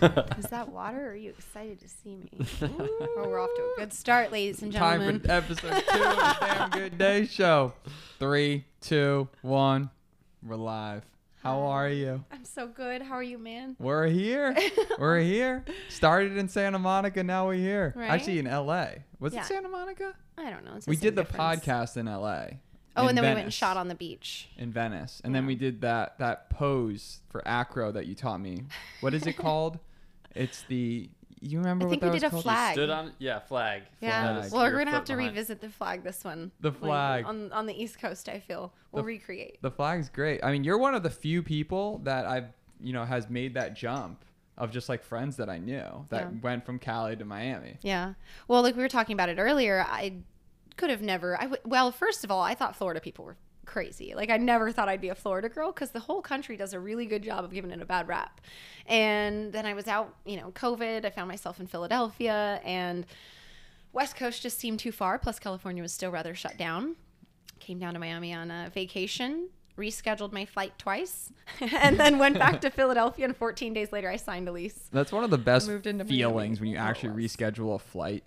minutes. Is that water or are you excited to see me? oh, we're off to a good start, ladies and gentlemen. Time gentlemen. for episode two of the Damn Good Day Show. Three, two, one. We're live. How are you? I'm so good. How are you, man? We're here. We're here. Started in Santa Monica. Now we're here. Right? Actually, in LA. Was Yeah. it Santa Monica? I don't know. It's we same did the difference. podcast in LA. Oh, and then we went and shot on the beach. in Venice, and then we did that that pose for acro that you taught me. What is it called? it's the you remember I what think that we was did a called? flag. Stood on yeah flag. Yeah. Flag. Well, we're gonna have to behind. revisit the flag this one. The Like, flag. on on the East Coast. I feel we'll The- recreate. The flag's great. I mean, you're one of the few people that I've you know has made that jump of just like friends that I knew that Yeah. went from Cali to Miami. Yeah. Well, like we were talking about it earlier, I could have never. I w- well, first of all, I thought Florida people were crazy. Like I never thought I'd be a Florida girl because the whole country does a really good job of giving it a bad rap. And then I was out, you know, COVID. I found myself in Philadelphia, and West Coast just seemed too far. Plus, California was still rather shut down. Came down to Miami on a vacation. Rescheduled my flight twice, and then went back to Philadelphia. And 14 days later, I signed a lease. That's one of the best into Miami. feelings when you That's what it actually reschedule a flight.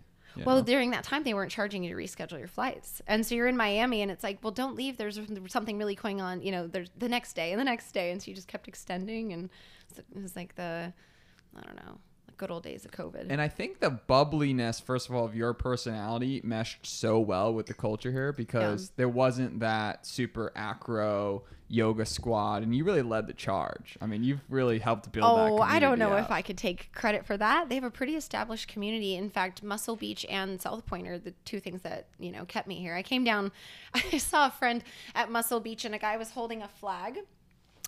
Well, during that time, they weren't charging you to reschedule your flights, and so you're in Miami, and it's like, well, don't leave. There's something really going on. You know, there's the next day and the next day, and so you just kept extending, and it was like the, I don't know, good old days of COVID. And I think the bubbliness, first of all, of your personality meshed so well with the culture here because there wasn't that super acro yoga squad, and you really led the charge. I mean, you've really helped build that. Oh, I don't know community if. I could take credit for that. They have a pretty established community. In fact, Muscle Beach and South Pointe are the two things that, you know, kept me here. I came down, I saw a friend at Muscle Beach and a guy was holding a flag.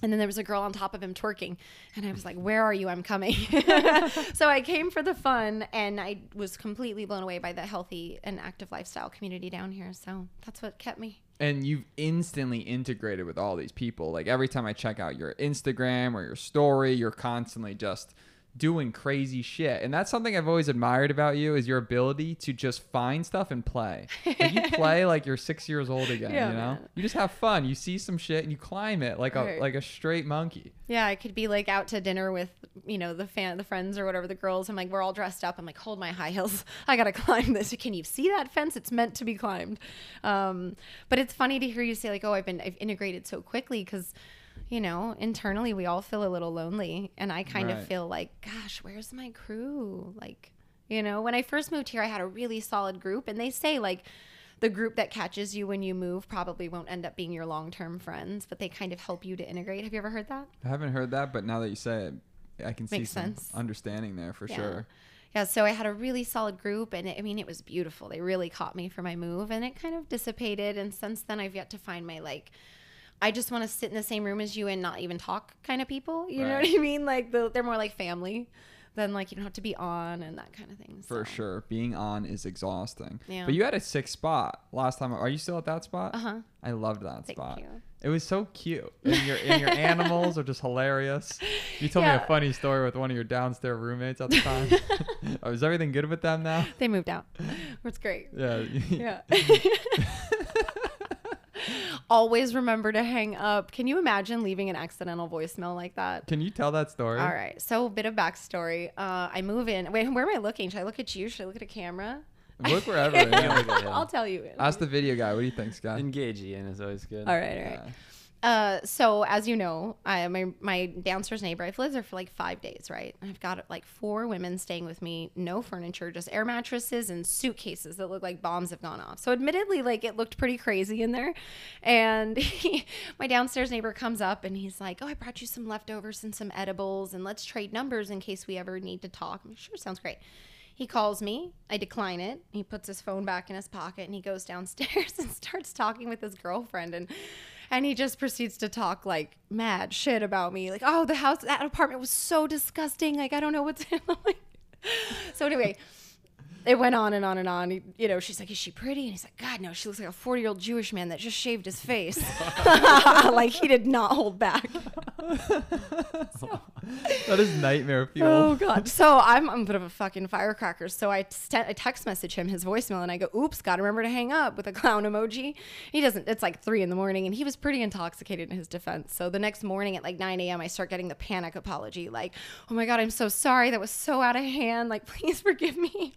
And then there was a girl on top of him twerking. And I was like, Where are you? I'm coming. so I came for the fun and I was completely blown away by the healthy and active lifestyle community down here. So that's what kept me. and you've instantly integrated with all these people. Like every time I check out your Instagram or your story, you're constantly just doing crazy shit. And that's something I've always admired about you is your ability to just find stuff and play. Like you play like you're 6 years old again, Yeah, you know? man. You just have fun. You see some shit and you climb it like a like a straight monkey. Yeah, I could be like out to dinner with, you know, the fan, the friends or whatever, the girls. I'm like, we're all dressed up. I'm like, hold my high heels. I gotta climb this. Can you see that fence? It's meant to be climbed. Um, but it's funny to hear you say like, oh, I've been, I've integrated so quickly because, you know, internally we all feel a little lonely, and I kind Right. of feel like, gosh, where's my crew? Like, you know, when I first moved here, I had a really solid group, and they say like. The group that catches you when you move probably won't end up being your long term friends, but they kind of help you to integrate. Have you ever heard that? I haven't heard that, but now that you say it, I can see Makes some sense. understanding there for Yeah. sure. Yeah, so I had a really solid group, and it, I mean, it was beautiful. They really caught me for my move, and it kind of dissipated. And since then, I've yet to find my like. I just want to sit in the same room as you and not even talk kind of people. You know what I mean? Like the, they're more like family than like you don't have to be on and that kind of thing. For sure. Being on is exhausting. Yeah. But you had a sick spot last time. Are you still at that spot? Uh huh. I loved that Thank spot. you. It was so cute. And your and your animals are just hilarious. You told me a funny story with one of your downstairs roommates at the time. oh, is everything good with them now? They moved out. It's great. Yeah. Yeah. Always remember to hang up. Can you imagine leaving an accidental voicemail like that? Can you tell that story? All right. So a bit of backstory. Uh, I move in. Wait, where am I looking? Should I look at you? Should I look at a camera? Look wherever. yeah. look at him. I'll tell you. Ask the video guy. What do you think, Scott? Engage Ian is always good. all right, all right. Yeah. Uh, so as you know, I my my downstairs neighbor. I've lived there for like five days, right? I've got like four women staying with me, no furniture, just air mattresses and suitcases that look like bombs have gone off. So admittedly, like it looked pretty crazy in there. And he, my downstairs neighbor comes up and he's like, "Oh, I brought you some leftovers and some edibles, and let's trade numbers in case we ever need to talk." I'm like, "Sure, sounds great." He calls me. I decline it. He puts his phone back in his pocket and he goes downstairs and starts talking with his girlfriend and and he just proceeds to talk like mad shit about me. Like, "Oh, the house that apartment was so disgusting. Like, I don't know what's like." So anyway, it went on and on and on. He, you know, she's like, "Is she pretty?" And he's like, "God, no. She looks like a 40-year-old Jewish man that just shaved his face." like he did not hold back. that is nightmare fuel. Oh god. So I'm I'm a bit of a fucking firecracker. So I, st- I text message him his voicemail and I go, "Oops, got to remember to hang up" with a clown emoji. He doesn't. It's like three in the morning and he was pretty intoxicated in his defense. So the next morning at like 9 a.m. I start getting the panic apology, like, "Oh my god, I'm so sorry. That was so out of hand. Like, please forgive me."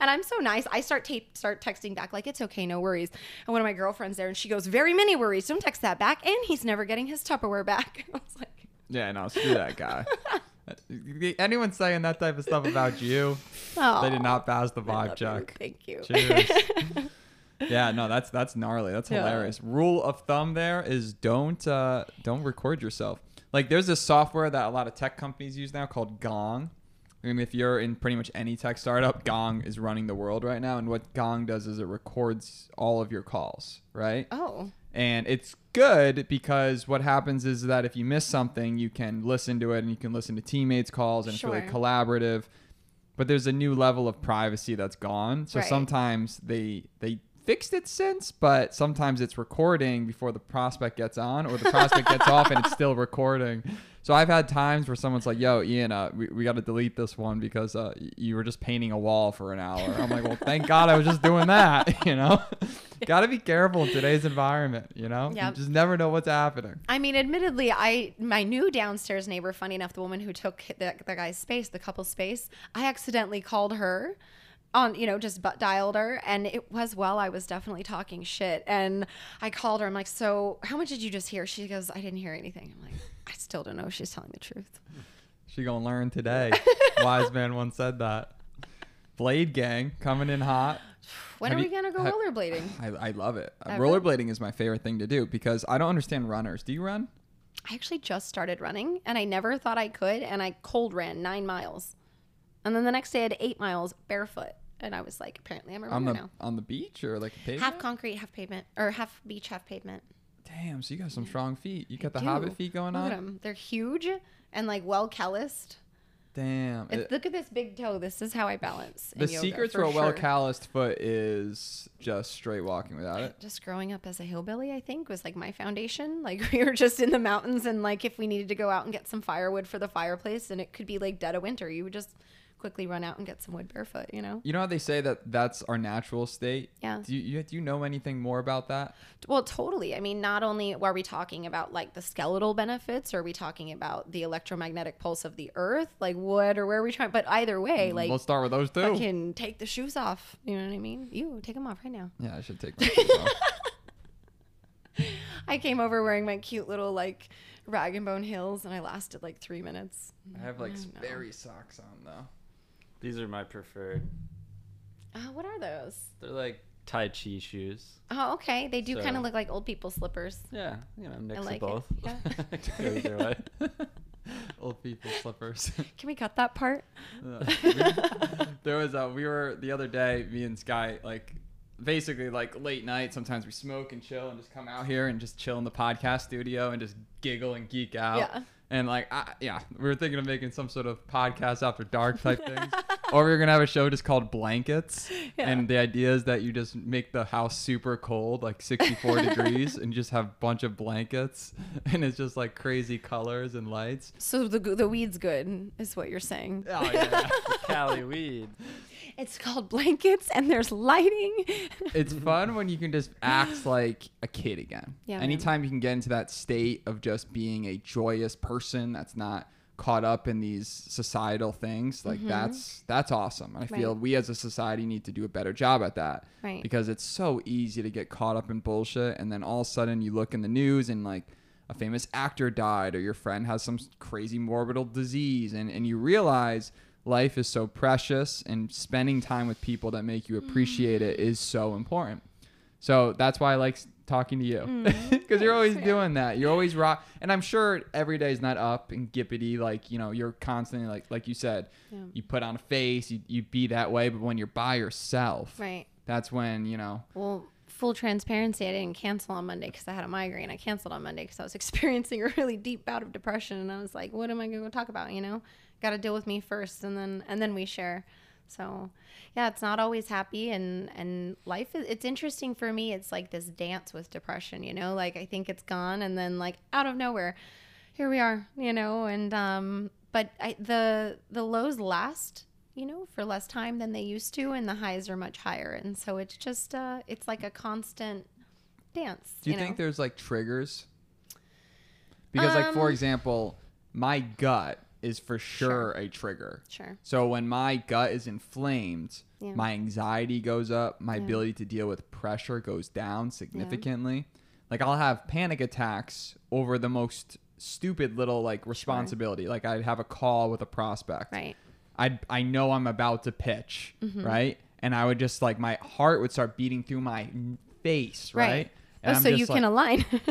And I'm so nice. I start tape, start texting back like it's okay, no worries. And one of my girlfriends there, and she goes, "Very many worries. Don't text that back." And he's never getting his Tupperware back. I was like, Yeah, no, screw that guy. Anyone saying that type of stuff about you, "Oh, they did not pass the vibe check. Thank you." Cheers. yeah, no, that's that's gnarly. That's Yeah. hilarious. Rule of thumb there is don't uh, don't record yourself. Like there's this software that a lot of tech companies use now called Gong. And if you're in pretty much any tech startup, Gong is running the world right now. And what Gong does is it records all of your calls, right? oh, And it's good because what happens is that if you miss something, you can listen to it and you can listen to teammates' calls and it's really Sure. collaborative. But there's a new level of privacy that's gone. So Right. sometimes they they fixed it since, but sometimes it's recording before the prospect gets on or the prospect gets off and it's still recording. So I've had times where someone's like, "Yo, Ian, uh, we, we got to delete this one because uh, you were just painting a wall for an hour." I'm like, "Well, thank God I was just doing that." You know, got to be careful in today's environment. You know, Yep. you just never know what's happening. I mean, admittedly, I my new downstairs neighbor, funny enough, the woman who took the, the guy's space, the couple's space, I accidentally called her on, you know, just butt dialed her, and it was while I was definitely talking shit. And I called her. I'm like, "So, how much did you just hear?" She goes, "I didn't hear anything." I'm like, "I still don't know if she's telling the truth." She gonna learn today. Wise man once said that. Blade Gang coming in hot. When Have are you- we gonna go ha- rollerblading? I, I love it. Uh, Ever? rollerblading is my favorite thing to do because I don't understand runners. Do you run? I actually just started running, and I never thought I could, and I cold ran nine miles, and then the next day I had eight miles barefoot, and I was like, apparently I'm a on runner the now. on the beach or like a pavement? Half concrete, half pavement, or half beach, half pavement. Damn, so you got some strong feet. You got the do. hobbit feet going Look at on. 'em. They're huge and like well calloused. Damn. It's, It- uh, look at this big toe. This is how I balance. in the yoga, secret to for a well sure. calloused foot is just straight walking without it. Just growing up as a hillbilly, I think, was like my foundation. Like we were just in the mountains, and like if we needed to go out and get some firewood for the fireplace, and it could be like dead of winter, you would just quickly run out and get some wood barefoot. You know? You know how they say that that's our natural state? Yeah. Do you, do you know anything more about that? Well, totally. I mean, not only are we talking about like the skeletal benefits, are we talking about the electromagnetic pulse of the earth? Like what or where are we trying? But either way, mm, like Let's start with those two. can take the shoes off. You know what I mean? You take them off right now. Yeah, I should take my shoes off. I came over wearing my cute little like rag and bone heels, and I lasted like three minutes. I have like mm, I. Sperry socks on though. These are my preferred. Uh, what are those? They're like Tai Chi shoes. Oh, okay. They do kind of look like old people slippers. Yeah, you know, mix like it, of both. yeah. Either way. Old people slippers. Can we cut that part? Uh, there was a we were the other day me and sky like basically like late night sometimes we smoke and chill and just come out here and just chill in the podcast studio and just giggle and geek out Yeah. And like I, yeah we were thinking of making some sort of podcast after dark type things or we are gonna have a show just called blankets Yeah. and the idea is that you just make the house super cold like 64 degrees and just have a bunch of blankets and it's just like crazy colors and lights So the the weed's good, is what you're saying. oh yeah Cali weed. It's called blankets, and there's lighting. it's fun when you can just act like a kid again. Yeah, man. Anytime you can get into that state of just being a joyous person that's not caught up in these societal things, like that's that's awesome. I feel Mm-hmm. We as a society need to do a better job at that. Right. Because it's so easy to get caught up in bullshit and then all of a sudden you look in the news and like a famous actor died or your friend has some crazy morbid disease and, and you realize life is so precious and spending time with people that make you appreciate it mm. is so important. So that's why I like talking to you mm. because you're always yeah. doing that. You're always rock, and I'm sure every day is not up and gippity. Like you know, you're constantly like like you said, Yeah. you put on a face, you you be that way. But when you're by yourself, Right. that's when you know. Well, full transparency, I didn't cancel on Monday because I had a migraine. I canceled on Monday because I was experiencing a really deep bout of depression, and I was like, "What am I going to talk about?" You know, got to deal with me first, and then and then we share. So, yeah, it's not always happy, and and life is. It's interesting for me. It's like this dance with depression. You know, like I think it's gone, and then like out of nowhere. here we are, you know, and um, but I, the the lows last, you know, for less time than they used to, and the highs are much higher, and so it's just uh, it's like a constant dance. Do you, know? think there's like triggers? Because like for Um, example, my gut is for sure, a trigger. Sure. So when my gut is inflamed, Yeah. my anxiety goes up, my Yeah. ability to deal with pressure goes down significantly. Like I'll have panic attacks over the most stupid little like responsibility. Like I'd have a call with a prospect. Right. I I know I'm about to pitch, Mm-hmm. right? And I would just like my heart would start beating through my face, right? Right. And oh, I'm so you just can align.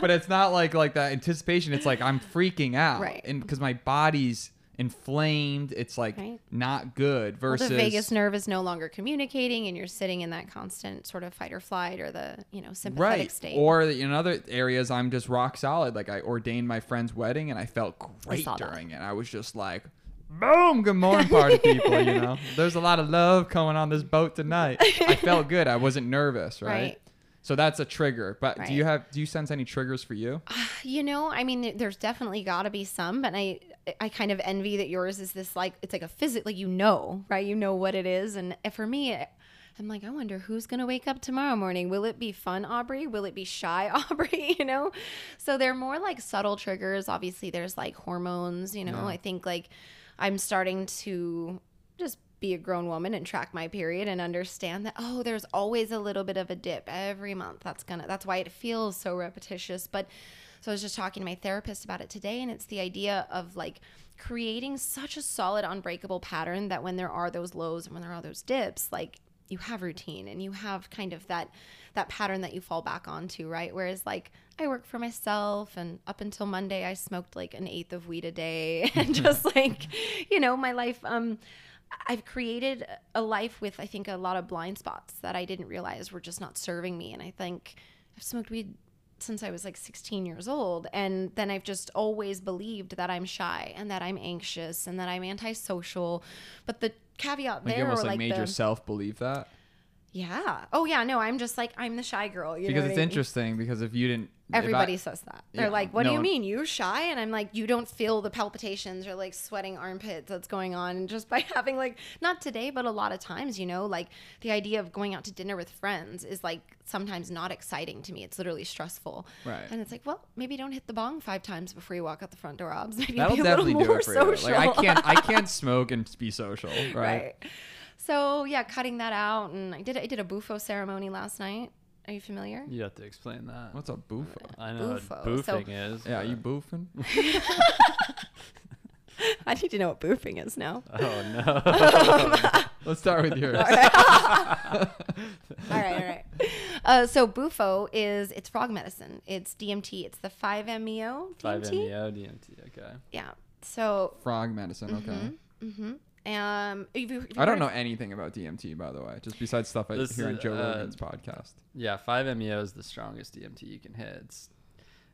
but it's not like like that anticipation. It's like I'm freaking out, Right. And because my body's inflamed, it's like Right. not good. Well, Versus the vagus nerve is no longer communicating, and you're sitting in that constant sort of fight or flight or the you know sympathetic right. state. Or in other areas, I'm just rock solid. Like I ordained my friend's wedding, and I felt great that. during it. I was just like. Boom! Good morning, party people. You know, there's a lot of love coming on this boat tonight. I felt good. I wasn't nervous, right? Right. So that's a trigger. But do you have? Do you sense any triggers for you? Uh, you know, I mean, there's definitely got to be some, but I, I kind of envy that yours is this like it's like a physic, like you know, right? You know what it is, and eh, for me, eh, I'm like, I wonder who's gonna wake up tomorrow morning. Will it be fun, Aubry? Will it be shy, Aubry? You know, so they're more like subtle triggers. Obviously, there's like hormones. You know, Yeah. I think like I'm starting to just be a grown woman and track my period and understand that oh there's always a little bit of a dip every month. That's gonna that's why it feels so repetitious. But so i was just talking to my therapist about it today and it's the idea of like creating such a solid unbreakable pattern that when there are those lows and when there are those dips like you have routine and you have kind of that that pattern that you fall back onto right? Whereas like i work for myself and up until monday i smoked like an eighth of weed a day. And just like you know my life um I've created a life with, I think, a lot of blind spots that I didn't realize were just not serving me. And I think I've smoked weed since I was like 16 years old. And then I've just always believed that I'm shy and that I'm anxious and that I'm antisocial. But the caveat Like there, you almost like, like made the, yourself believe that. yeah. Oh, yeah. No, I'm just like, I'm the shy girl. You because it's interesting because if you didn't if I- Everybody says that. They're Yeah, like, "What no do you one- mean? You're shy?" And I'm like, "You don't feel the palpitations or like sweating armpits that's going on and just by having like not today, but a lot of times, you know, like the idea of going out to dinner with friends is like sometimes not exciting to me. It's literally stressful. Right. And it's like, well, maybe don't hit the bong five times before you walk out the front door, Obs. Maybe that'll be a definitely little do more it for social. you. Like I can't I can't smoke and be social, right? right. So yeah, cutting that out, and I did I did a bufo ceremony last night. Are you familiar? You have to explain that. What's a boofo? I know Bufo. what So- boofing is. Yeah, are you but- boofing? I need to know what boofing is now. Oh no. Let's start with yours. all right, all right. Uh, so Bufo is it's frog medicine. It's DMT. It's the 5-MeO DMT. Five MEO DMT. Okay. Yeah. So, Frog medicine. Okay. mm-hmm. Um, if you, if you I don't know anything about DMT, by the way. Just besides stuff I This hear on is, Joe uh, Rogan's podcast. Yeah, 5-MeO is the strongest DMT you can hit. It's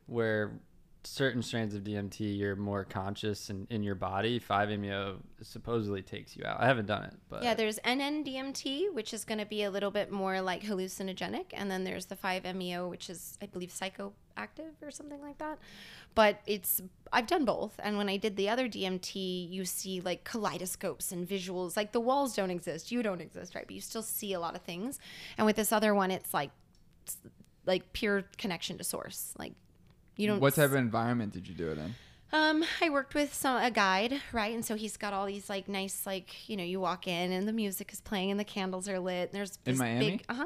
where certain strains of DMT you're more conscious in, in your body. 5-MeO supposedly takes you out. I haven't done it, but Yeah, there's NN-DMT, which is going to be a little bit more like hallucinogenic, and then there's the 5-MeO, which is I believe psychoactive or something like that. But it's I've done both, and when I did the other DMT, you see like kaleidoscopes and visuals. Like the walls don't exist, you don't exist, right? But you still see a lot of things. And with this other one, it's like it's like pure connection to source. Like you don't. What type of environment did you do it in? Um, I worked with some a guide, right? And so he's got all these like nice, like you know, you walk in and the music is playing and the candles are lit. And there's In this Miami? big, uh huh,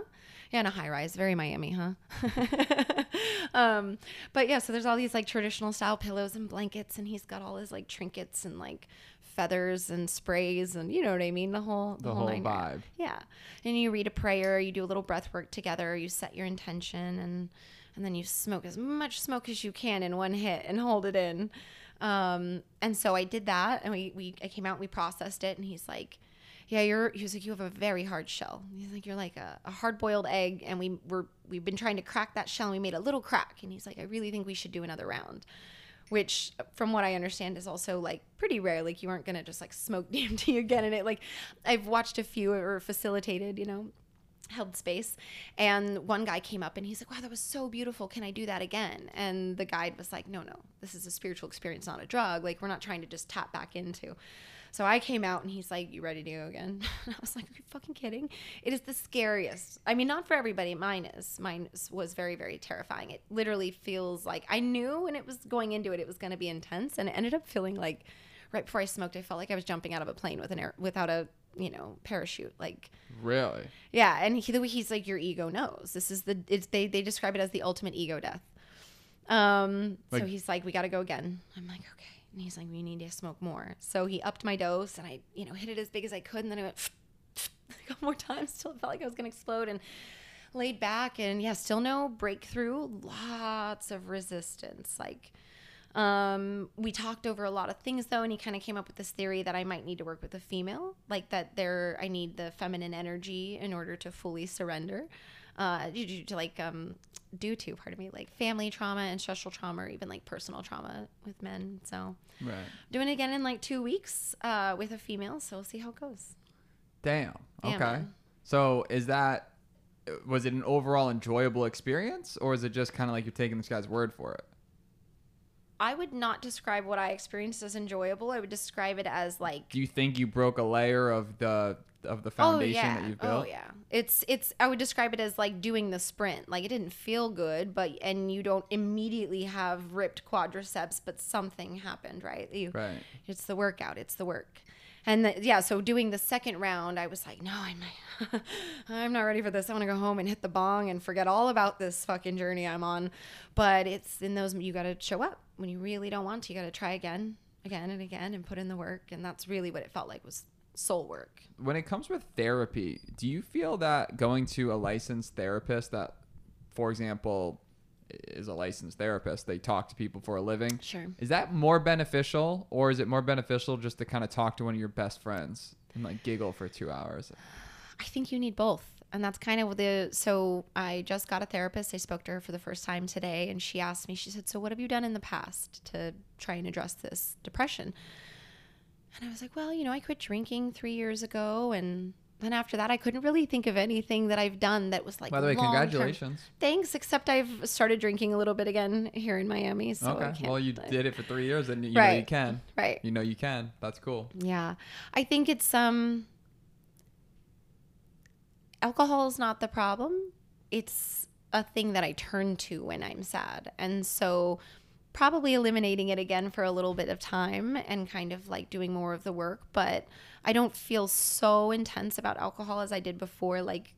yeah, in a high rise, very Miami, huh? um, but yeah, so there's all these like traditional style pillows and blankets, and he's got all his like trinkets and like feathers and sprays and you know what I mean, the whole The whole nine yards. vibe. Yeah. And you read a prayer, you do a little breath work together, you set your intention and and then you smoke as much smoke as you can in one hit and hold it in. Um, and so I did that and we, we I came out and we processed it and he's like, Yeah, you're he was like, You have a very hard shell. He's like, You're like a, a hard boiled egg and we were we've been trying to crack that shell and we made a little crack and he's like, I really think we should do another round which from what I understand is also like pretty rare. Like you aren't gonna just like smoke DMT again in it. Like I've watched a few or facilitated, you know. held space and one guy came up and he's like wow that was so beautiful can i do that again and the guide was like no no this is a spiritual experience not a drug like we're not trying to just tap back into so i came out and he's like you ready to go again i was like are you fucking kidding it is the scariest i mean not for everybody mine is mine was very very terrifying it literally feels like i knew when it was going into it it was going to be intense and it ended up feeling like right before i smoked i felt like i was jumping out of a plane with an air without a you know parachute like Really? yeah, and he, the way he's like, your ego knows. This is the it's they they describe it as the ultimate ego death. Um, so he's like, we got to go again. I'm like, okay, and he's like, we need to smoke more. So he upped my dose, and I you know hit it as big as I could, and then I went a couple more times till it felt like I was gonna explode, and laid back, and yeah, still no breakthrough. Lots of resistance, like. Um, we talked over a lot of things though, and he kind of came up with this theory that I might need to work with a female, like that there I need the feminine energy in order to fully surrender. Uh, due to, like um, due to pardon me, like family trauma, and ancestral trauma, or even like personal trauma with men. So Right. doing it again in like two weeks uh, with a female. So we'll see how it goes. Damn. Okay. man. So is that was it an overall enjoyable experience or is it just kind of like you're taking this guy's word for it? I would not describe what I experienced as enjoyable. I would describe it as like Do you think you broke a layer of the of the oh, foundation oh, yeah. that you've built? Oh yeah. It's it's I would describe it as like doing the sprint. Like it didn't feel good, but and you don't immediately have ripped quadriceps, but something happened, right? You Right. it's the workout, it's the work. And the, yeah, so doing the second round, I was like, no, I'm not, I'm not ready for this. I want to go home and hit the bong and forget all about this fucking journey I'm on. But it's in those you got to show up when you really don't want to. You got to try again, again and again, and put in the work. And that's really what it felt like was soul work. When it comes with therapy, do you feel that going to a licensed therapist that for example is a licensed therapist, they talk to people for a living, Sure. is that more beneficial or is it more beneficial just to kind of talk to one of your best friends and like giggle for 2 hours? I think you need both. And that's kind of the so I just got a therapist. I spoke to her for the first time today and she asked me, she said, So what have you done in the past to try and address this depression? And I was like, Well, you know, I quit drinking three years ago and then after that I couldn't really think of anything that I've done that was like By the way, congratulations. Thanks, except I've started drinking a little bit again here in Miami. So I okay. Well, you did it for 3 years and you know you can. Right. You know you can. That's cool. Yeah. I think it's um alcohol is not the problem. It's a thing that I turn to when I'm sad. And so probably eliminating it again for a little bit of time and kind of like doing more of the work, but I don't feel so intense about alcohol as I did before like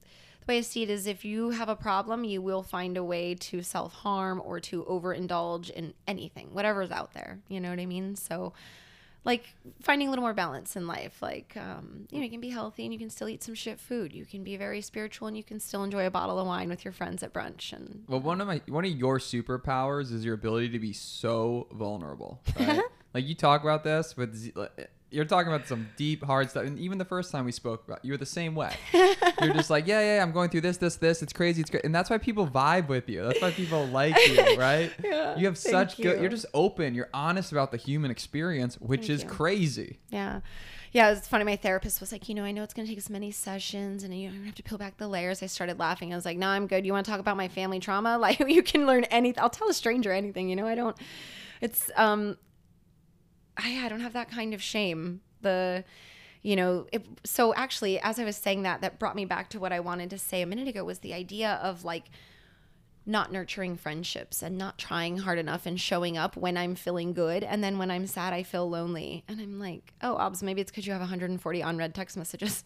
the way I see it is if you have a problem, you will find a way to self harm or to overindulge in anything, whatever's out there. You know what I mean? So, like finding a little more balance in life. Like, um, you know, you can be healthy and you can still eat some shit food. You can be very spiritual and you can still enjoy a bottle of wine with your friends at brunch. And Well, one of my one of your superpowers is your ability to be so vulnerable. Right? like you talk about this like, you're talking about some deep hard stuff, and even the first time we spoke about, you were the same way. you're just like, yeah, yeah, yeah, I'm going through this, this, this. It's crazy, it's great, and that's why people vibe with you. That's why people like you, right? Yeah, you have such good. you. You're just open. You're honest about the human experience, which Thank is you. crazy. yeah. Yeah, it's funny. My therapist was like, you know, I know it's going to take us many sessions and you don't have to peel back the layers. I started laughing. I was like, no, I'm good. You want to talk about my family trauma? Like, you can learn anything. I'll tell a stranger anything, you know? I don't, it's, um, I, I don't have that kind of shame. The, you know, it, so actually, as I was saying that, that brought me back to what I wanted to say a minute ago was the idea of like not nurturing friendships and not trying hard enough and showing up when I'm feeling good. And then when I'm sad, I feel lonely. And I'm like, oh, Obs, maybe it's because you have 140 unread text messages.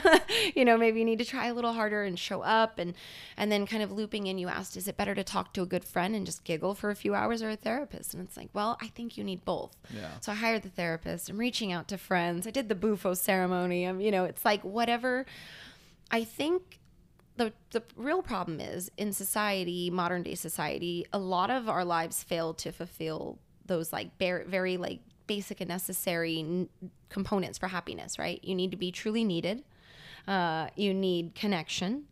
you know, maybe you need to try a little harder and show up. And, and then kind of looping in, you asked, is it better to talk to a good friend and just giggle for a few hours or a therapist? And it's like, well, I think you need both. Yeah. So I hired the therapist. I'm reaching out to friends. I did the bufo ceremony. Um, you know, it's like whatever. I think the the real problem is in society, modern day society, a lot of our lives fail to fulfill those like bare, very like basic and necessary n- components for happiness. Right? You need to be truly needed. Uh, you need connection.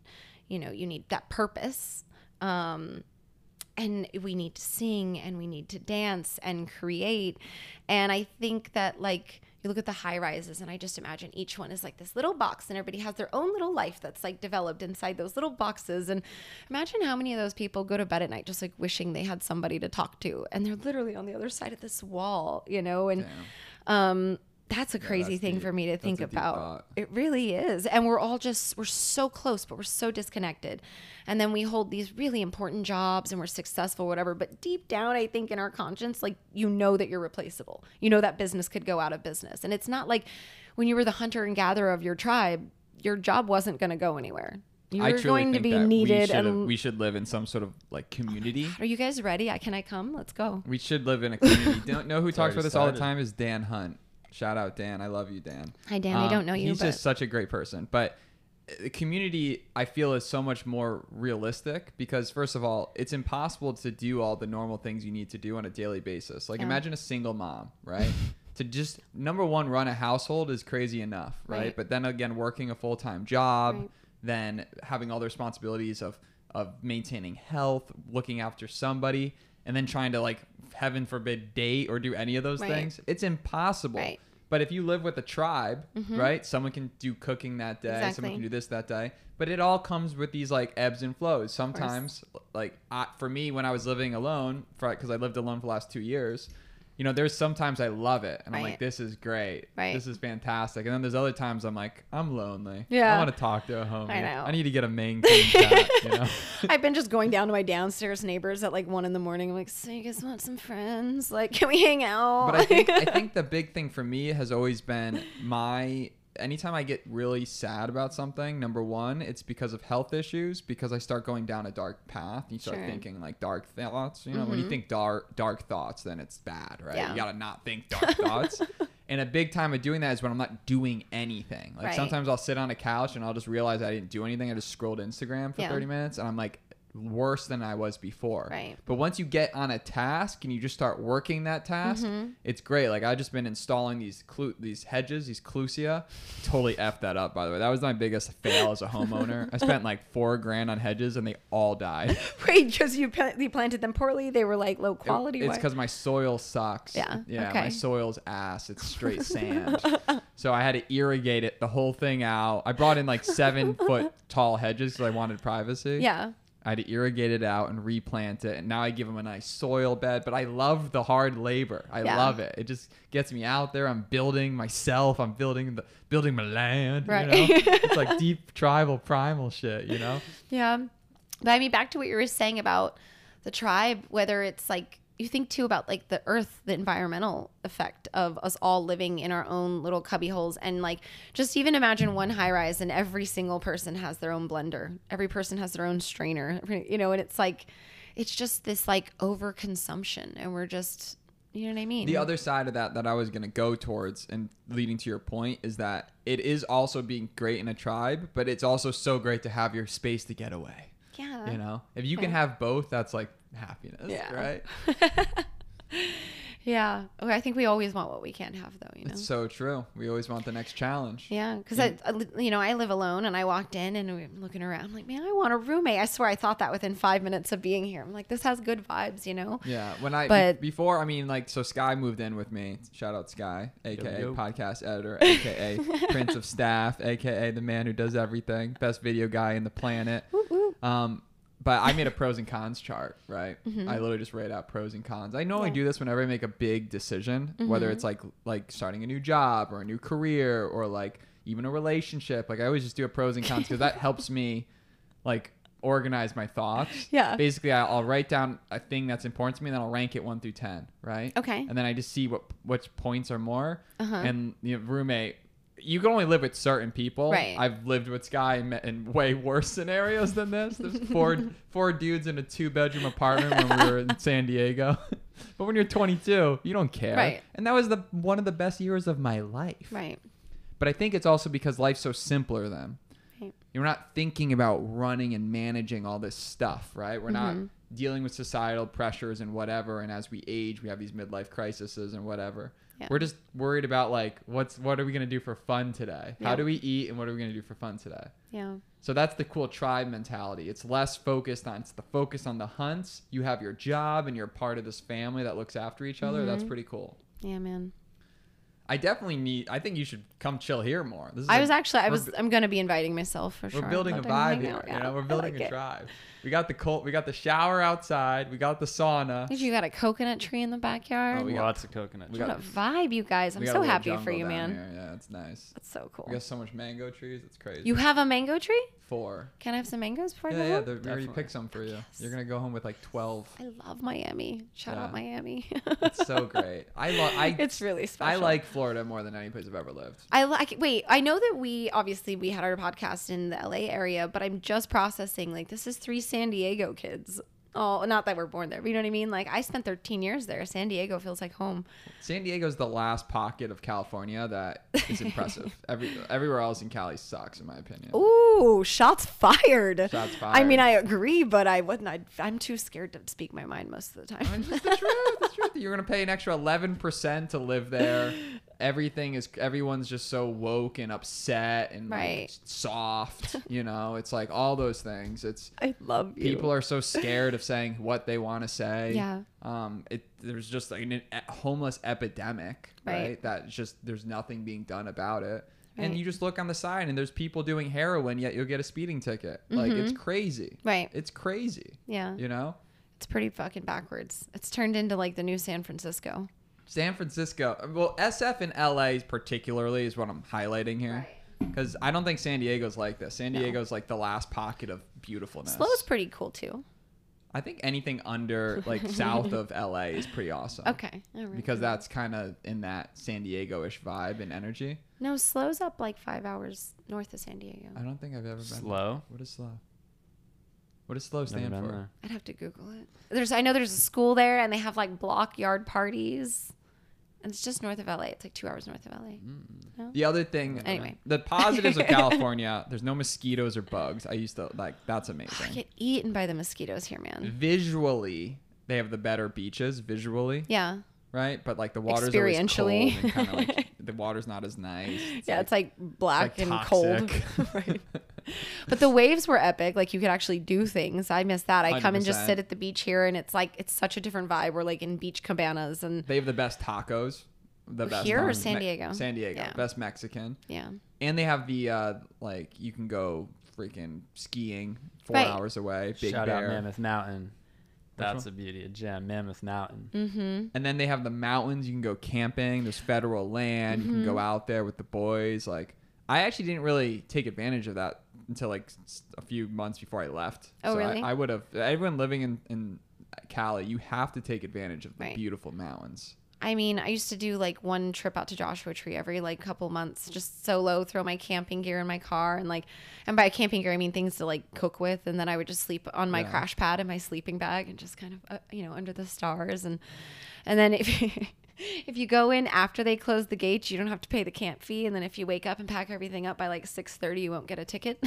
You know, you need that purpose. Um, and we need to sing and we need to dance and create and i think that like you look at the high rises, and I just imagine each one is like this little box, and everybody has their own little life that's like developed inside those little boxes. And imagine how many of those people go to bed at night just like wishing they had somebody to talk to, and they're literally on the other side of this wall, you know, and um that's a crazy that's thing deep. for me to That's think about. thought. It really is. And we're all just, we're so close, but we're so disconnected. And then we hold these really important jobs and we're successful, whatever. But deep down, I think in our conscience, like you know that you're replaceable. You know that business could go out of business. And it's not like when you were the hunter and gatherer of your tribe, your job wasn't going to go anywhere. You I were going to be needed. We should, and we should live in some sort of like community. are you guys ready? I, can I come? Let's go. We should live in a community. Don't know who talks about already this all the time is Dan Hunt. Shout out Dan. I love you, Dan. Hi, Dan. I Um, don't know you, He's but just such a great person. But the community, I feel, is so much more realistic because, first of all, it's impossible to do all the normal things you need to do on a daily basis. Like, Yeah. imagine a single mom, right? to just, number one, run a household is crazy enough, right? Right. But then again, working a full time job, Right. then having all the responsibilities of, of maintaining health, looking after somebody, and then trying to, like, heaven forbid, date or do any of those Right. things. It's impossible. Right. But if you live with a tribe, right? Someone can do cooking that day. Someone Mm-hmm. Can do this that day. But it all comes with these like ebbs and flows. Sometimes, like I, for me, when I was living alone, because I lived alone for the last two years, you know, there's sometimes I love it, and I'm like, this is great. Right. This is fantastic. And then there's other times I'm like, I'm lonely. Yeah. I want to talk to a homie. I know. I need to get a main cat. You know. I've been just going down to my downstairs neighbors at like one in the morning. I'm like, so you guys want some friends? Like, can we hang out? But I think I think the big thing for me has always been my anytime I get really sad about something, number one, it's because of health issues, because I start going down a dark path. You start Sure. Mm-hmm. thinking like dark thoughts. You know, when you think dark dark thoughts, then it's bad, right? Yeah. You gotta not think dark thoughts. And a big time of doing that is when I'm not doing anything. Like Right. sometimes I'll sit on a couch and I'll just realize I didn't do anything. I just scrolled Instagram for Yeah. 30 minutes and I'm like worse than I was before. Right. But once you get on a task and you just start working that task, Mm-hmm. it's great. Like I've just been installing these clu- these hedges, these clusia. Totally effed that up, by the way. That was my biggest fail as a homeowner. I spent like four grand on hedges and they all died. Wait, because you, pla- you planted them poorly? They were like low It- quality? it's because my soil sucks. Yeah, Yeah. okay. My soil's ass. It's straight sand. so I had to irrigate it, the whole thing out. I brought in like seven foot tall hedges because I wanted privacy. Yeah. I had to irrigate it out and replant it, and now I give them a nice soil bed. But I love the hard labor. I Yeah. love it. It just gets me out there. I'm building myself. I'm building the building my land. Right. You know? it's like deep tribal primal shit. You know. Yeah. But I mean, back to what you were saying about the tribe, whether it's like, you think too about like the earth, the environmental effect of us all living in our own little cubby holes. And like, just even imagine one high rise and every single person has their own blender. Every person has their own strainer, you know, and it's like, it's just this like overconsumption. And we're just, you know what I mean? The other side of that that I was gonna go towards and leading to your point is that it is also being great in a tribe, but it's also so great to have your space to get away. Yeah. You know, if you can have both, that's like happiness, Yeah. right? Yeah. Okay, I think we always want what we can't have though, you know? It's so true. We always want the next challenge. Yeah, because I, I you know, I live alone, and I walked in and I'm looking around. I'm like, man, I want a roommate. I swear, I thought that within five minutes of being here. I'm like, this has good vibes, you know. Yeah, when I But- be- before I mean like so Sky moved in with me. Shout out Sky, aka yo. podcast editor, aka Prince of Staff, aka the man who does everything, best video guy in the planet. Um, but I made a pros and cons chart, right? Mm-hmm. I literally just write out pros and cons. I normally Yeah. do this whenever I make a big decision, whether Mm-hmm. it's like like starting a new job or a new career or like even a relationship. Like I always just do a pros and cons because that helps me like organize my thoughts. Yeah. Basically, I- I'll write down a thing that's important to me, and then I'll rank it one through ten, right? Okay. And then I just see what which points are more. Uh-huh. And you know, roommate, you can only live with certain people. Right. I've lived with Sky in, in way worse scenarios than this. There's four four dudes in a two bedroom apartment when we were in San Diego. but when you're 22, you don't care. Right. And that was the one of the best years of my life. Right. But I think it's also because life's so simpler then. Right. You're not thinking about running and managing all this stuff, right? We're not Mm-hmm. dealing with societal pressures and whatever. And as we age, we have these midlife crises and whatever. Yeah. We're just worried about like what's what are we gonna do for fun today? How do we eat and what are we gonna do for fun today? Yeah. So that's the cool tribe mentality. It's less focused on it's the focus on the hunts. You have your job and you're part of this family that looks after each other. That's Mm-hmm. pretty cool. Yeah, man. I definitely need. I think you should come chill here more. This is I was actually, I was, I'm gonna be inviting myself for sure. We're sure. building a vibe here. out. You know, we're building like a it. drive. We got the cold. We got the shower outside. We got the sauna. You got a coconut tree in the backyard. Oh, we got- Lots of coconut. we what got- a vibe, you guys! I'm We got a so happy for you, man. here. Yeah, it's nice. That's so cool. We got so much mango trees. It's crazy. You have a mango tree? four. Can I have some mangoes before I Yeah, go yeah. home? they're- We already picked some for you. Yes. You're gonna go home with like twelve. I love Miami. Shout out Miami. It's so great. I love. I it's really special. I like Florida more than any place I've ever lived. I like. Wait, I know that we obviously we had our podcast in the LA area, but I'm just processing. Like, this is three San Diego kids. Oh, not that we're born there, but you know what I mean. Like, I spent 13 years there. San Diego feels like home. San Diego's the last pocket of California that is impressive. Every everywhere else in Cali sucks, in my opinion. Ooh, shots fired. Shots fired. I mean. I agree, but I wouldn't. I, I'm too scared to speak my mind most of the I mean, time. it's the truth. It's the truth. You're gonna pay an extra eleven percent to live there. Everything is everyone's just so woke and upset and like, soft. You know, it's like all those things. It's I love you. people are so scared of saying what they want to say. Yeah. Um. It there's just like an e- homeless epidemic, right? Right. That just there's nothing being done about it. And you just look on the sign and there's people doing heroin, yet you'll get a speeding ticket. Like it's crazy. Right. It's crazy. Yeah. You know. It's pretty fucking backwards. It's turned into like the new San Francisco. San Francisco. Well, SF in LA particularly is what I'm highlighting here. Because I don't think San Diego's like this. San No. Diego's like the last pocket of beautifulness. SLO's pretty cool too. I think anything under, like, south of LA is pretty awesome. Okay. All right. Because that's kind of in that San Diego ish vibe and energy. No, SLO's up like five hours north of San Diego. I don't think I've ever been. SLO. What is SLO? What does SLO Never stand been for? there. I'd have to Google it. There's, I know there's a school there, and they have like block yard parties, and it's just north of LA. It's like two hours north of LA. Mm. No? The other thing, Anyway. the positives of California, there's no mosquitoes or bugs. I used to, like, that's amazing. I get eaten by the mosquitoes here, man. Visually, they have the better beaches, visually. Yeah, right? But like the water's always cold Experientially. and kind of like the water's not as nice. yeah, it's like black like and cold. right. But the waves were epic. Like you could actually do things. I miss that. I come and just sit at the beach here, and it's like it's such a different vibe. We're like in beach cabanas, and they have the best tacos. The best Here or. San Diego? San Diego, Yeah. best Mexican, yeah, and they have the uh like you can go freaking skiing four Right. hours away. Big Shout Bear. out Mammoth Mountain. That's one? a beauty, a gem. Mammoth Mountain. mm-hmm. And then they have the mountains. You can go camping. There's federal land. You can Mm-hmm. go out there with the boys. Like I actually didn't really take advantage of that until like a few months before I left. Oh, so really? I, I would have. Everyone living in in Cali, you have to take advantage of the Right. beautiful mountains. I mean, I used to do like one trip out to Joshua Tree every like couple months, just solo, throw my camping gear in my car, and like, and by camping gear I mean things to like cook with, and then I would just sleep on my Yeah. crash pad in my sleeping bag and just kind of uh, you know under the stars, and and then if if you go in after they close the gates, you don't have to pay the camp fee, and then if you wake up and pack everything up by like six thirty, you won't get a ticket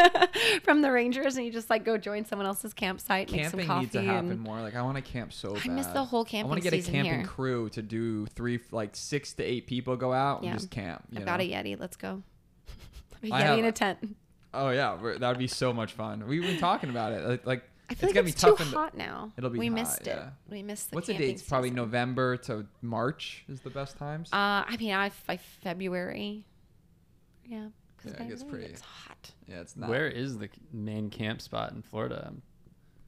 from the rangers, and you just like go join someone else's campsite, make some Camping coffee, needs to happen more. Like I want to camp so bad. I miss the whole camping. I want to get a camping here. crew to do three, like six to eight people go out Yeah. and just camp. You I've know? got a Yeti. Let's go. a Yeti have- in a tent. Oh yeah, that would be so much fun. We've been talking about it. Like, like I feel it's like gonna it's be tough. too in the- hot now. It'll be we hot, missed it. We missed the What's the camping dates? Probably season. November to March is the best times. Uh, I mean, I, I February. Yeah. Yeah, it gets pretty- It's hot. yeah, it's not. Where is the main camp spot in Florida? I'm-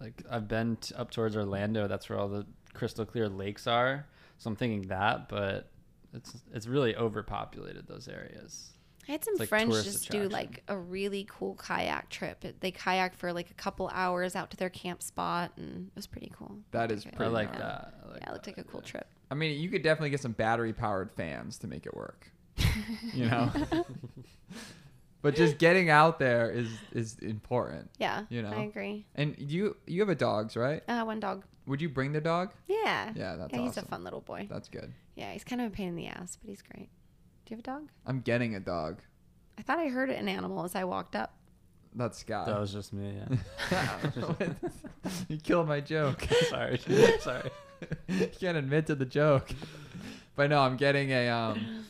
Like I've been t- up towards Orlando. That's where all the crystal clear lakes are. So I'm thinking that, but it's it's really overpopulated those areas. I had some like friends tourist just do like a really cool kayak trip. They kayak for like a couple hours out to their camp spot, and it was pretty cool. That is I like. I Pretty like gnarly. that. I like Yeah, it looked that like a cool idea. trip. I mean, you could definitely get some battery powered fans to make it work. You know. but just getting out there is is important. Yeah. You know? I agree. And you you have a dogs, right? Uh, one dog. Would you bring the dog? Yeah. Yeah, that's yeah, he's a fun little boy. That's good. Yeah, he's kind of a pain in the ass, but he's great. Do you have a dog? I'm getting a dog. I thought I heard an animal as I walked up. That's Scott. That was just me. Yeah. you killed my joke. Sorry. Sorry. you can't admit to the joke. But no, I'm getting a um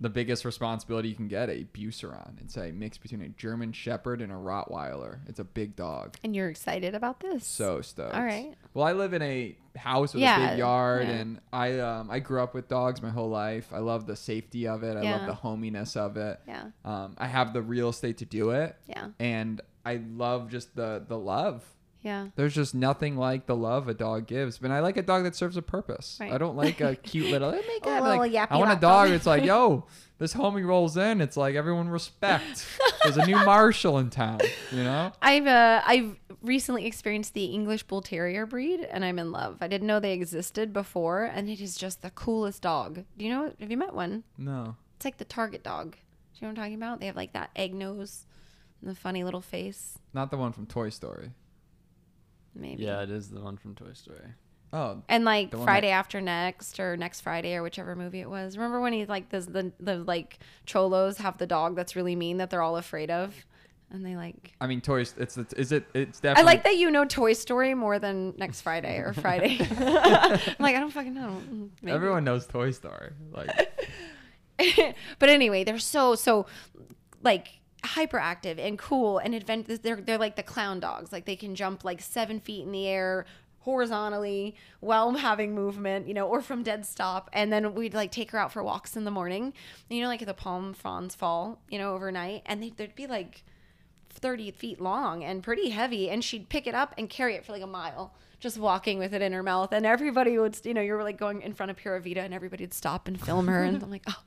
the biggest responsibility you can get a Beauceron. It's a mix between a German Shepherd and a Rottweiler. It's a big dog. And you're excited about this? So stoked. All right. Well, I live in a house with a big yard, yeah. and I um, I grew up with dogs my whole life. I love the safety of it. I Yeah. love the hominess of it. Yeah. Um, I have the real estate to do it, Yeah. and I love just the the love. Yeah. There's just nothing like the love a dog gives. But I like a dog that serves a purpose. Right. I don't like a cute little. A it. little Like, yappy I want a dog. dog. It's like, yo, this homie rolls in. It's like everyone respect. There's a new marshal in town. You know. I've uh, I've recently experienced the English Bull Terrier breed, and I'm in love. I didn't know they existed before, and it is just the coolest dog. Do you know? Have you met one? No. It's like the Target dog. Do you know what I'm talking about? They have like that egg nose, and the funny little face. Not the one from Toy Story. Maybe. Yeah, it is the one from Toy Story. Oh, And like The one Friday after next or next Friday or whichever movie it was. Remember when he like does the the like cholos have the dog that's really mean that they're all afraid of, and they like. I mean, Toy. It's it's is it? It's definitely. I like that you know Toy Story more than next Friday or Friday. I'm like I don't fucking know. Mm, maybe. Everyone knows Toy Story. Like, but anyway, they're so so like hyperactive and cool and advent. They're they're like the clown dogs. Like they can jump like seven feet in the air horizontally while having movement, you know, or from dead stop. And then we'd like take her out for walks in the morning. You know, like the palm fronds fall, you know, overnight, and they, they'd be like 30 feet long and pretty heavy and she'd pick it up and carry it for like a mile just walking with it in her mouth and everybody would you know you were like going in front of Pura Vida and everybody would stop and film her and I'm like oh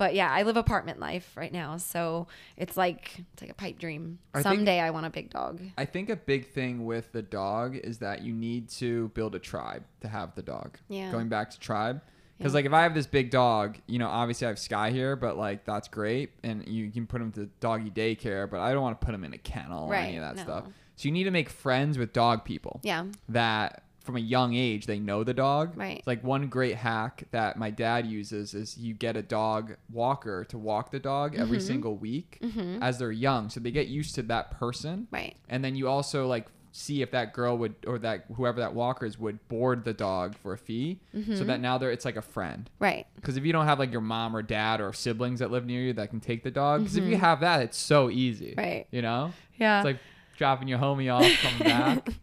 but yeah I live apartment life right now so it's like it's like a pipe dream I think- someday I want a big dog I think a big thing with the dog is that you need to build a tribe to have the dog. Yeah. Going back to tribe. Because Yeah. like if I have this big dog, you know, obviously I have Sky here, but like that's great, and you can put him to doggy daycare, but I don't want to put him in a kennel or any of that no. stuff. So you need to make friends with dog people. yeah that from a young age they know the dog. Right. It's like one great hack that my dad uses is you get a dog walker to walk the dog every Mm-hmm. single week as they're young, so they get used to that person. right And then you also like see if that girl would or that whoever that walker is would board the dog for a fee, Mm-hmm. so that now they're it's like a friend. right Because if you don't have like your mom or dad or siblings that live near you that can take the dog, because if you have that, it's so easy. Mm-hmm. Right. You know. yeah It's like dropping your homie off, coming back.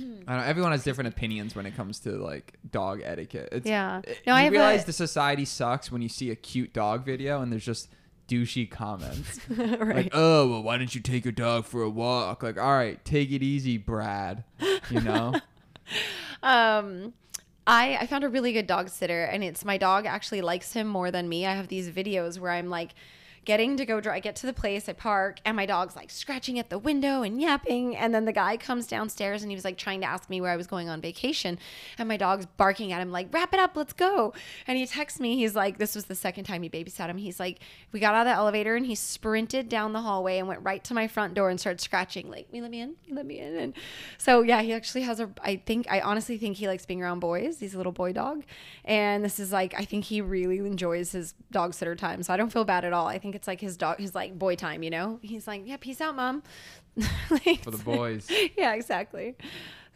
I don't. Everyone has different opinions when it comes to like dog etiquette. It's, Yeah. No, you I realize a- the society sucks when you see a cute dog video and there's just douchey comments. right Like, oh, well, why didn't you take your dog for a walk? Like, all right, take it easy, Brad. You know? um I, I found a really good dog sitter and it's my dog actually likes him more than me. I have these videos where I'm like getting to go drive I get to the place, I park, and my dog's like scratching at the window and yapping. And then the guy comes downstairs and he was like trying to ask me where I was going on vacation. And my dog's barking at him, like, wrap it up, let's go. And he texts me, he's like, this was the second time he babysat him. He's like, we got out of the elevator and he sprinted down the hallway and went right to my front door and started scratching, like, we let me in, let me in. And so yeah, he actually has a I think I honestly think he likes being around boys. He's a little boy dog. And this is like I think he really enjoys his dog sitter time. So I don't feel bad at all. I think it's like his dog his like boy time, you know? He's like, Yeah, peace out, mom. Like, For the boys. yeah, exactly.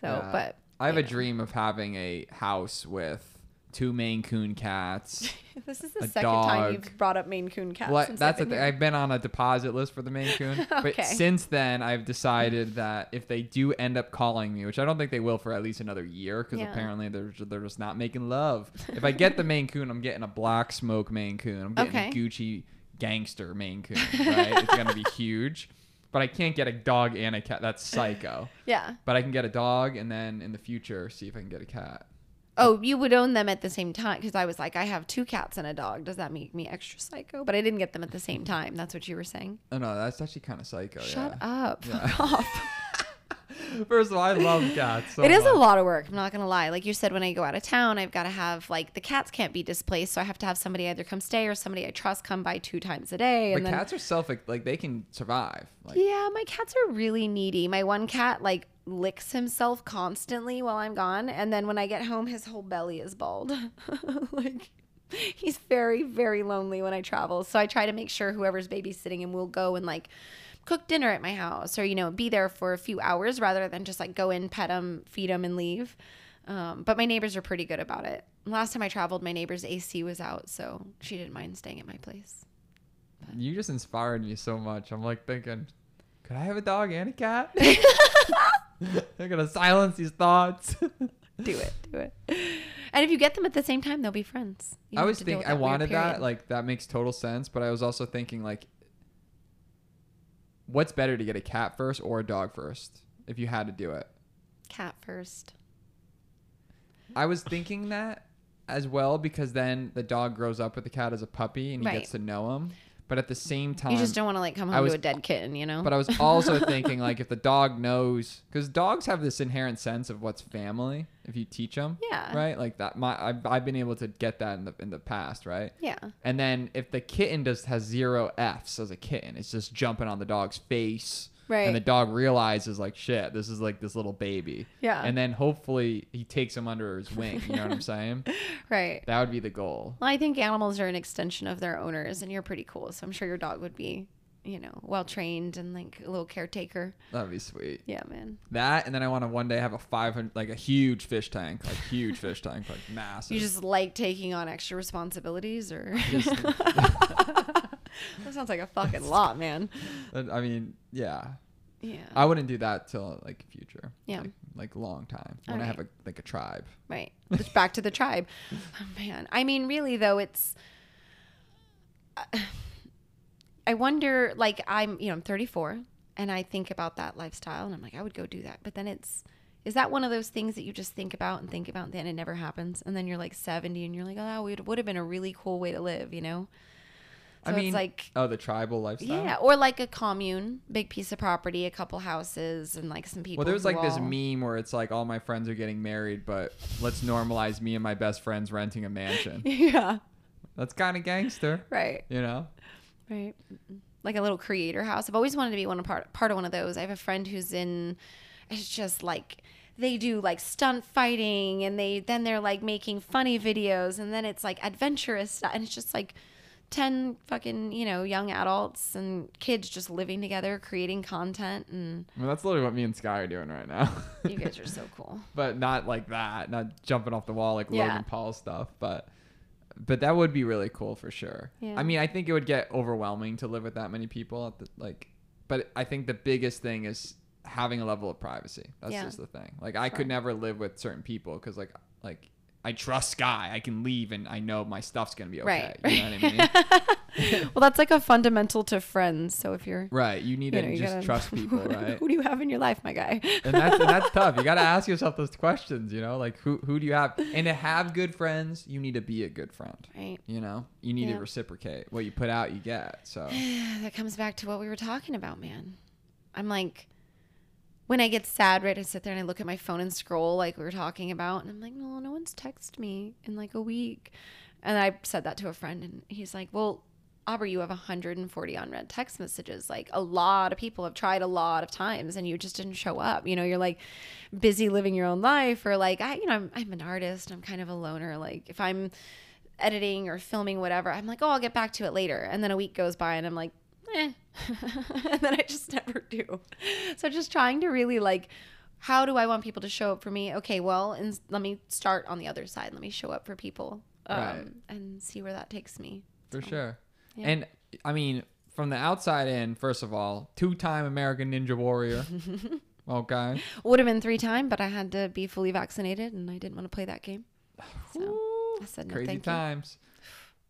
So Yeah. but I have a dream of having a house with two Maine Coon cats. this is the second time you've brought up Maine Coon cats. Well, since that's I've been. I've been on a deposit list for the Maine Coon, but since then I've decided that if they do end up calling me, which I don't think they will for at least another year, because Yeah. apparently they're they're just not making love. if I get the Maine Coon, I'm getting a black smoke Maine Coon. I'm getting Okay. a Gucci gangster Maine Coon. Right? it's gonna be huge. But I can't get a dog and a cat. That's psycho. Yeah. But I can get a dog, and then in the future, see if I can get a cat. Oh, you would own them at the same time because I was like, I have two cats and a dog. Does that make me extra psycho? But I didn't get them at the same time. That's what you were saying. Oh no, that's actually kind of psycho. Shut yeah. up. Yeah. Fuck off. First of all, I love cats. So it is a lot of work. I'm not gonna lie. Like you said, when I go out of town, I've got to have like the cats can't be displaced, so I have to have somebody either come stay or somebody I trust come by two times a day. But then cats are self like they can survive. Like yeah, my cats are really needy. My one cat like licks himself constantly while I'm gone, and then when I get home, his whole belly is bald. like he's very very lonely when I travel. So I try to make sure whoever's babysitting him will go and like cook dinner at my house or you know be there for a few hours rather than just like go in, pet them feed them and leave. Um, but my neighbors are pretty good about it. Last time I traveled, my neighbor's AC was out, so she didn't mind staying at my place. You just inspired me so much. I'm like thinking, could I have a dog and a cat? They're gonna silence these thoughts. Do it, do it. And if you get them at the same time, they'll be friends. You I was thinking I wanted that. Like that makes total sense. But I was also thinking like, what's better to get a cat first or a dog first? If you had to do it, cat first. I was thinking that as well because then the dog grows up with the cat as a puppy and he Right. gets to know him. But at the same time, You just don't want to like come home was- to a dead kitten, you know? But I was also thinking like if the dog knows, because dogs have this inherent sense of what's family if you teach them. Yeah. Right. Like that. My I've, I've been able to get that in the in the past. Right. yeah. And then if the kitten just has zero F's as a kitten, it's just jumping on the dog's face. Right. And the dog realizes like shit, this is like this little baby. Yeah. And then hopefully he takes him under his wing. You know what I'm saying? Right. That would be the goal. Well, I think animals are an extension of their owners, and you're pretty cool. So I'm sure your dog would be, you know, well trained and like a little caretaker. That'd be sweet. Yeah, man. That and then I want to one day have a 500 like a huge fish tank, like huge fish tank, like massive. You just like taking on extra responsibilities, or Just- that sounds like a fucking lot, man. I mean, yeah. Yeah. I wouldn't do that till like future. Yeah. Like, like long time. When I have a like a tribe. Right. Just back to the tribe. Oh, man. I mean, really, though, it's. Uh, I wonder, like, I'm, you know, I'm 34 and I think about that lifestyle and I'm like, I would go do that. But then it's, is that one of those things that you just think about and think about and then it never happens? And then you're like 70 and you're like, oh, it would have been a really cool way to live, you know? So I mean, it's like, oh, the tribal lifestyle. yeah, or like a commune, big piece of property, a couple houses, and like some people. Well, there's like this meme where it's like all my friends are getting married, but let's normalize me and my best friends renting a mansion. yeah, That's kind of gangster, right. you know? Right. Like a little creator house. I've always wanted to be one of part part of one of those. I have a friend who's in it's just like they do like stunt fighting and they then they're like making funny videos and then it's like adventurous stuff and it's just like 10 fucking, you know, young adults and kids just living together creating content and I mean, that's literally what me and Sky are doing right now. you guys are so cool. but not like that, not jumping off the wall like Yeah. Logan Paul stuff, but but that would be really cool for sure. Yeah. I mean, I think it would get overwhelming to live with that many people at the like but I think the biggest thing is having a level of privacy. That's Yeah. just the thing. Like I Sure. could never live with certain people cuz like like I trust Sky. I can leave and I know my stuff's going to be okay. Right. You know what I mean? well, that's like a fundamental to friends. So if you're right. You need you to know, just gotta- trust people, right? Who do you have in your life, my guy? and that's and that's tough. You got to ask yourself those questions. You know, like who who do you have? And to have good friends, you need to be a good friend. right. You know, you need Yeah. to reciprocate what you put out, you get. So that comes back to what we were talking about, man. I'm like, when I get sad, right, I sit there and I look at my phone and scroll like we were talking about, and I'm like, no, no one's texted me in like a week. And I said that to a friend, and he's like, well, Aubry, you have 140 unread text messages. Like a lot of people have tried a lot of times, and you just didn't show up. You know, you're like busy living your own life, or like I, you know, I'm, I'm an artist. I'm kind of a loner. Like if I'm editing or filming whatever, I'm like, oh, I'll get back to it later. And then a week goes by and I'm like, eh. and then I just never do. So just trying to really like, how do I want people to show up for me? Okay, well, and let me start on the other side. Let me show up for people um, Right. and see where that takes me. for So, sure. yeah. And I mean, from the outside in, first of all, two-time American Ninja Warrior. okay. Would have been three time, but I had to be fully vaccinated and I didn't want to play that game. So I said no, Crazy thank you.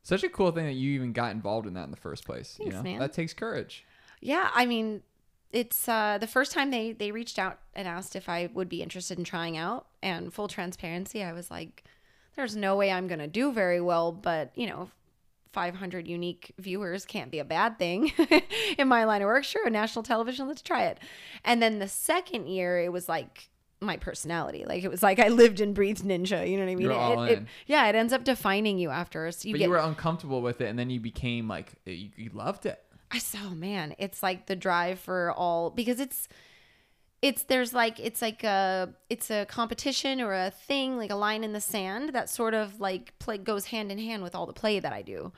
Such a cool thing that you even got involved in that in the first place. you Thanks, know, man. that takes courage. Yeah, I mean, it's uh, the first time they they reached out and asked if I would be interested in trying out. And full transparency, I was like, "There's no way I'm gonna do very well," but you know. 500 unique viewers can't be a bad thing in my line of work. Sure, national television, let's try it. And then the second year, it was like my personality. Like it was like I lived and breathed ninja. You know what I mean? You're It- all it- in. yeah, it ends up defining you after. So you but get you were uncomfortable with it, and then you became like you, you loved it. I saw, oh, man, it's like the drive for all because it's it's there's like it's like a it's a competition or a thing like a line in the sand that sort of like play goes hand in hand with all the play that I do.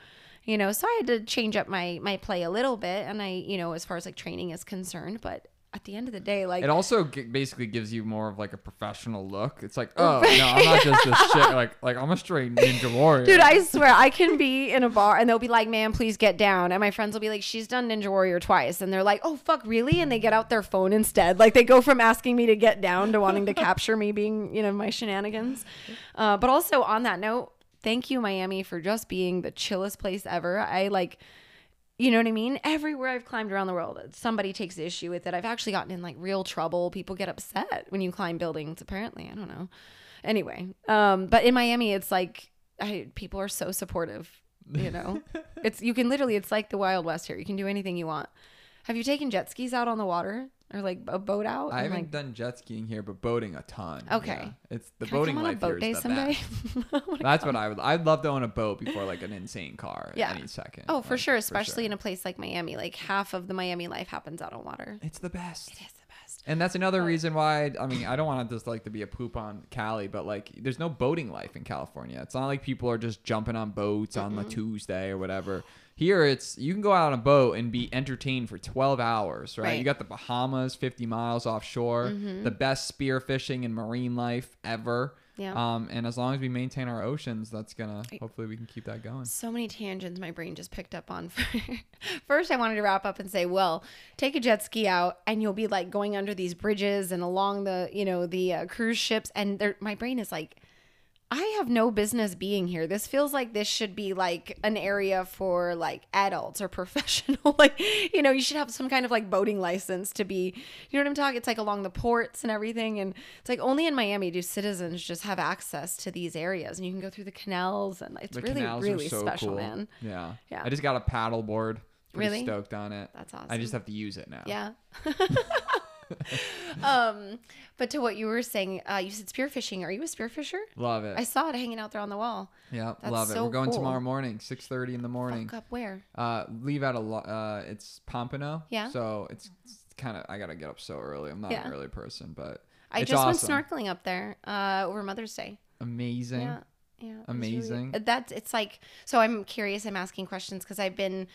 You know, so I had to change up my my play a little bit and I, you know, as far as like training is concerned, but at the end of the day, like It also g- basically gives you more of like a professional look. It's like, oh no, I'm not just this shit. Like, like I'm a straight ninja warrior. Dude, I swear I can be in a bar and they'll be like, "Man, please get down." And my friends will be like, "She's done Ninja Warrior twice," and they're like, "Oh fuck, really?" And they get out their phone instead. Like they go from asking me to get down to wanting to capture me being, you know, my shenanigans. Uh, but also on that note, thank you Miami for just being the chillest place ever. I like. You know what I mean? Everywhere I've climbed around the world, somebody takes issue with it. I've actually gotten in like real trouble. People get upset when you climb buildings, apparently. I don't know. Anyway, um, but in Miami, it's like I, people are so supportive. You know, it's you can literally it's like the Wild West here. You can do anything you want. Have you taken jet skis out on the water or like a boat out? I haven't like, done jet skiing here, but boating a ton. Okay. Yeah. It's the can I boating come on a life boat here day is the someday? best. Oh that's come. what I would. I'd love to own a boat before like an insane car. Yeah. Any second. Oh, for like, sure, especially in a place like Miami. Like half of the Miami life happens out on water. It's the best. It is the best. And that's another reason why I mean I don't want to just like to be a poop on Cali, but like there's no boating life in California. It's not like people are just jumping on boats on the Tuesday or whatever. Here it's you can go out on a boat and be entertained for 12 hours, right? Right. You got the Bahamas, 50 miles offshore, the best spear fishing and marine life ever. Yeah. Um, and as long as we maintain our oceans, that's gonna hopefully we can keep that going. So many tangents my brain just picked up on. First, I wanted to wrap up and say, well, take a jet ski out and you'll be like going under these bridges and along the, you know, the uh, cruise ships. And there, my brain is like, I have no business being here. This feels like this should be like an area for like adults or professional. like, you know, you should have some kind of like boating license to be, you know what I'm talking? It's like along the ports and everything. And it's like only in Miami do citizens just have access to these areas and you can go through the canals and it's The really, really so special, cool. man. Yeah. Yeah. I just got a paddle board. Pretty Really? stoked on it. That's awesome. I just have to use it now. Yeah. um, but to what you were saying, uh, you said spearfishing. Are you a spearfisher? Love it. I saw it hanging out there on the wall. Yeah, That's love it. so We're going cool. tomorrow morning, six thirty in the morning. Fuck up where? Uh, leave out a lot. Uh, it's Pompano. Yeah. So it's, it's kind of I gotta get up so early. I'm not Yeah. an early person, but I it's just awesome. went snorkeling up there uh, over Mother's Day. Amazing. Yeah. Yeah. Amazing. Really, that's it's like so. I'm curious. I'm asking questions because I've been,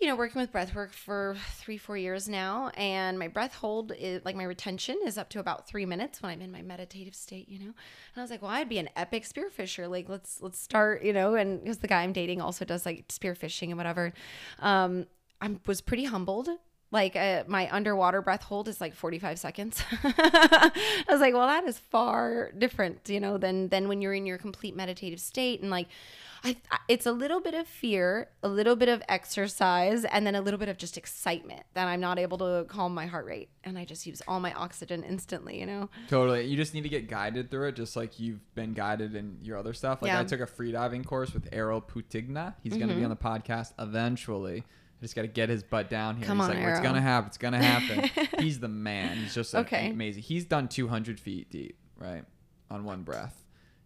you know, working with breath work for three, four years now, and my breath hold is like my retention is up to about three minutes when I'm in my meditative state. You know, and I was like, well, I'd be an epic spearfisher. Like, let's let's start. You know, and because the guy I'm dating also does like spearfishing and whatever. Um, I was pretty humbled. Like uh, my underwater breath hold is like 45 seconds. I was like, well, that is far different, you know, than than when you're in your complete meditative state. And like, I, it's a little bit of fear, a little bit of exercise, and then a little bit of just excitement that I'm not able to calm my heart rate, and I just use all my oxygen instantly, you know. Totally. You just need to get guided through it, just like you've been guided in your other stuff. Like Yeah. I took a freediving course with Errol Putigna. He's Mm-hmm. be on the podcast eventually. I just got to get his butt down here. Come He's on, like, "What's Errol." gonna happen? It's gonna happen." He's the man. He's just like, Okay. amazing. He's done 200 feet deep, right, on one breath,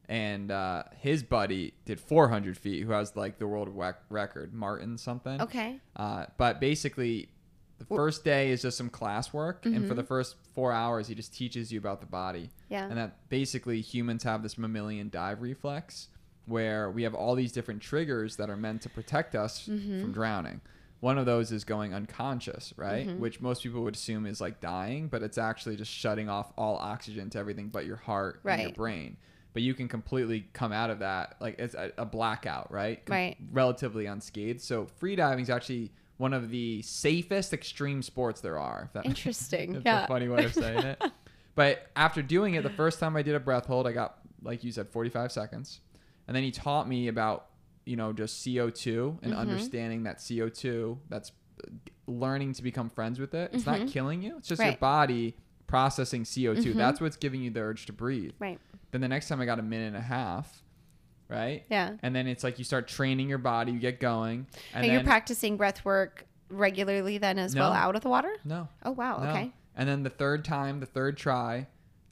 and uh, his buddy did 400 feet, who has like the world rec- record, Martin something. Okay. Uh, but basically, the first day is just some class work, and for the first four hours, he just teaches you about the body. Mm-hmm. Yeah. And that basically humans have this mammalian dive reflex, where we have all these different triggers that are meant to protect us Mm-hmm. from drowning. One of those is going unconscious, right? Mm-hmm. Which most people would assume is like dying, but it's actually just shutting off all oxygen to everything but your heart and your brain. But you can completely come out of that like it's a, a blackout, right? Com- Right. Relatively unscathed. So freediving is actually one of the safest extreme sports there are. if that- Interesting. That's yeah. a funny way of saying it. But after doing it, the first time I did a breath hold, I got, like you said, 45 seconds. And then he taught me about, you know, just CO2 and understanding that CO2, that's uh, learning to become friends with it. It's not killing you, it's just your body processing CO2. That's what's giving you the urge to breathe. Right. Then the next time I got a minute and a half, right? Yeah. And then it's like you start training your body, you get going. And And you're practicing breath work regularly then as well out of the water? no, Oh wow. No. Okay. And then the third time, the third try,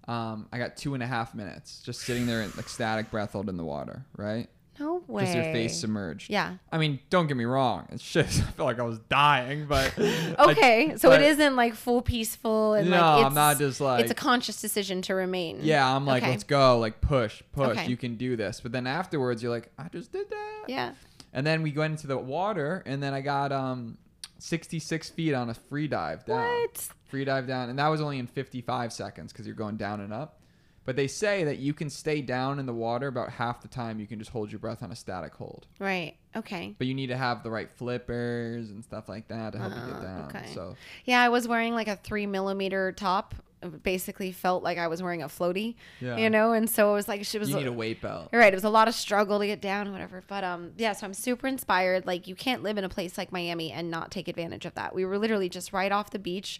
um, I got two and a half minutes just sitting there in ecstatic breath hold in the water, right? No way. Just your face submerged. Yeah. I mean, don't get me wrong. It's shit. I felt like I was dying, but Okay, so but- it isn't like full peaceful and No, like it's, I'm not just like it's a conscious decision to remain. yeah. I'm like, Okay. let's go, like push, push. Okay. You can do this. But then afterwards, you're like, I just did that. Yeah. And then we went into the water, and then I got um 66 feet on a free dive down. What? Free dive down, and that was only in 55 seconds because you're going down and up. But they say that you can stay down in the water about half the time. You can just hold your breath on a static hold. Right. Okay. But you need to have the right flippers and stuff like that to help you get down. okay. So Yeah, I was wearing like a three millimeter top. It basically felt like I was wearing a floaty. Yeah. You know, and so it was like she was. you need a weight belt. Right. It was a lot of struggle to get down, whatever. But um, yeah. So I'm super inspired. Like you can't live in a place like Miami and not take advantage of that. We were literally just right off the beach,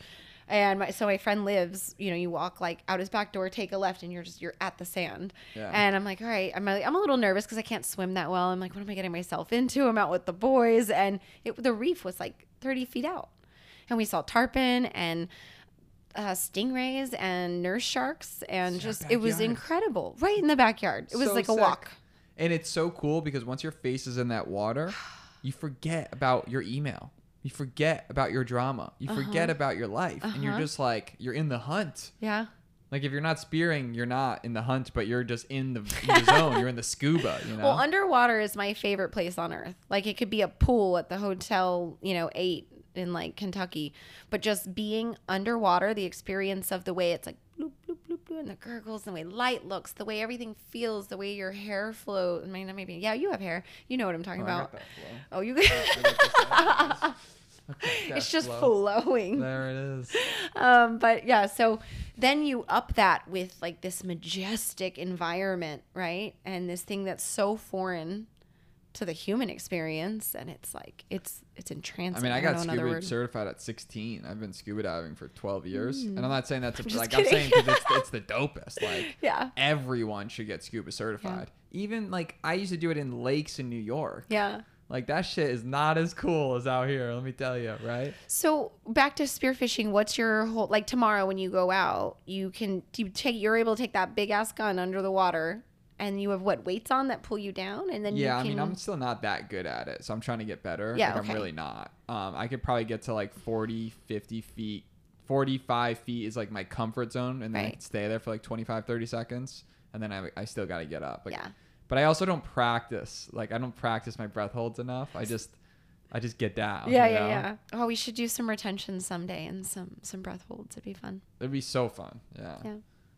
and my, so my friend lives. You know, you walk like out his back door, take a left, and you're just you're at the sand. Yeah. And I'm like, all right. I'm I'm a little nervous because I can't swim that well. I'm like, what am I getting myself into? I'm out with the boys, and it, the reef was like 30 feet out, and we saw tarpon and uh, stingrays and nurse sharks and just it was incredible right in the backyard it was So like a sick. walk And it's so cool because once your face is in that water, you forget about your email. You forget about your drama. You forget about your life. And you're Uh-huh. just like, you're in the hunt. yeah Like if you're not spearing, you're not in the hunt, but you're just in the, in the zone. You're in the scuba, you know? well underwater is my favorite place on earth like it could be a pool at the hotel you know eight in like kentucky but just being underwater the experience of the way it's like and the gurgles the way light looks the way everything feels the way your hair flows i mean maybe yeah you have hair you know what i'm talking Oh, about oh you it's just flow. flowing There it is. um, but yeah, so then you up that with like this majestic environment, right? And this thing that's so foreign to the human experience, and it's like it's it's entrancing. I mean, I don't got scuba certified at 16. I've been scuba diving for 12 years, and I'm hmm. not saying that's a, like I'm saying kidding. 'cause it's, it's the dopest. Like Yeah, everyone should get scuba certified. Even like I used to do it in lakes in New York. yeah. Like that shit is not as cool as out here. Let me tell you, right? So back to spearfishing. What's your whole like tomorrow when you go out? You can you take you're able to take that big ass gun under the water, and you have what weights on that pull you down, and then yeah, you I mean, I'm still not that good at it, so I'm trying to get better. Yeah, like, okay. I'm really not. Um, I could probably get to like 40, 50 feet. 45 feet is like my comfort zone, and then I Right. can stay there for like 25, 30 seconds, and then I, I still got to get up. Like, yeah. But I also don't practice. Like, I don't practice my breath holds enough. I just, I just get down. Yeah, you yeah, know? yeah. Oh, we should do some retention someday and some some breath holds. It'd be fun. It'd be so fun. Yeah. Yeah.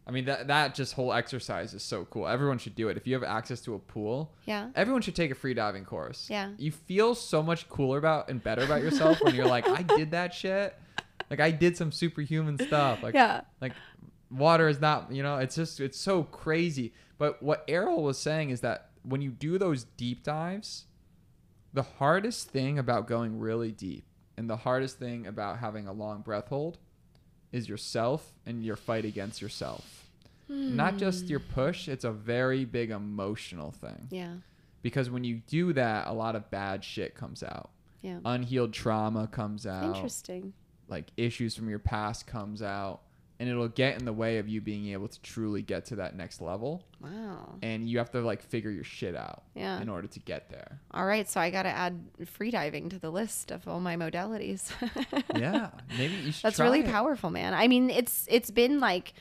I mean that that just whole exercise is so cool. Everyone should do it. If you have access to a pool, Yeah. everyone should take a free diving course. Yeah. You feel so much cooler about and better about yourself when you're like, I did that shit. Like I did some superhuman stuff. Like yeah. like water is not, you know, it's just it's so crazy. But what Errol was saying is that when you do those deep dives, the hardest thing about going really deep and the hardest thing about having a long breath hold is yourself and your fight against yourself. Not just your hmm. push, it's a very big emotional thing. Yeah. Because when you do that, a lot of bad shit comes out. Yeah. Unhealed trauma comes out. Interesting. Like issues from your past comes out. And it'll get in the way of you being able to truly get to that next level. Wow. And you have to like figure your shit out Yeah. in order to get there. All right. So I got to add freediving to the list of all my modalities. Yeah. Maybe you should That's really it. powerful, man. I mean, it's it's been like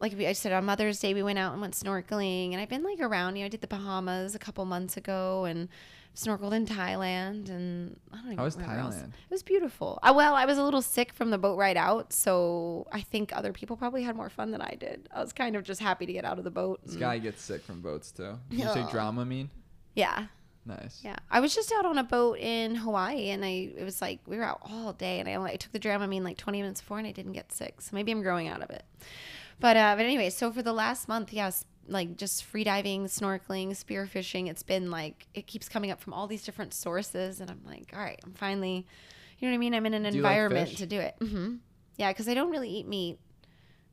like I said on Mother's Day we went out and went snorkeling and I've been like around, you know, I did the Bahamas a couple months ago and snorkeled in Thailand and I don't even How was remember else. It was beautiful. Uh, well, I was a little sick from the boat ride out, so I think other people probably had more fun than I did. I was kind of just happy to get out of the boat. This guy gets sick from boats too. Did you say Yeah. mean? yeah. Nice. Yeah, I was just out on a boat in Hawaii, and I it was like we were out all day, and I only I took the Dramamine like 20 minutes before, and I didn't get sick. So maybe I'm growing out of it. But uh, but anyway, so for the last month, yes, like just free diving, snorkeling, spearfishing, it's been like it keeps coming up from all these different sources, and I'm like, all right, I'm finally, you know what I mean? I'm in an Do you like environment to do it. hmm Yeah, because I don't really eat meat.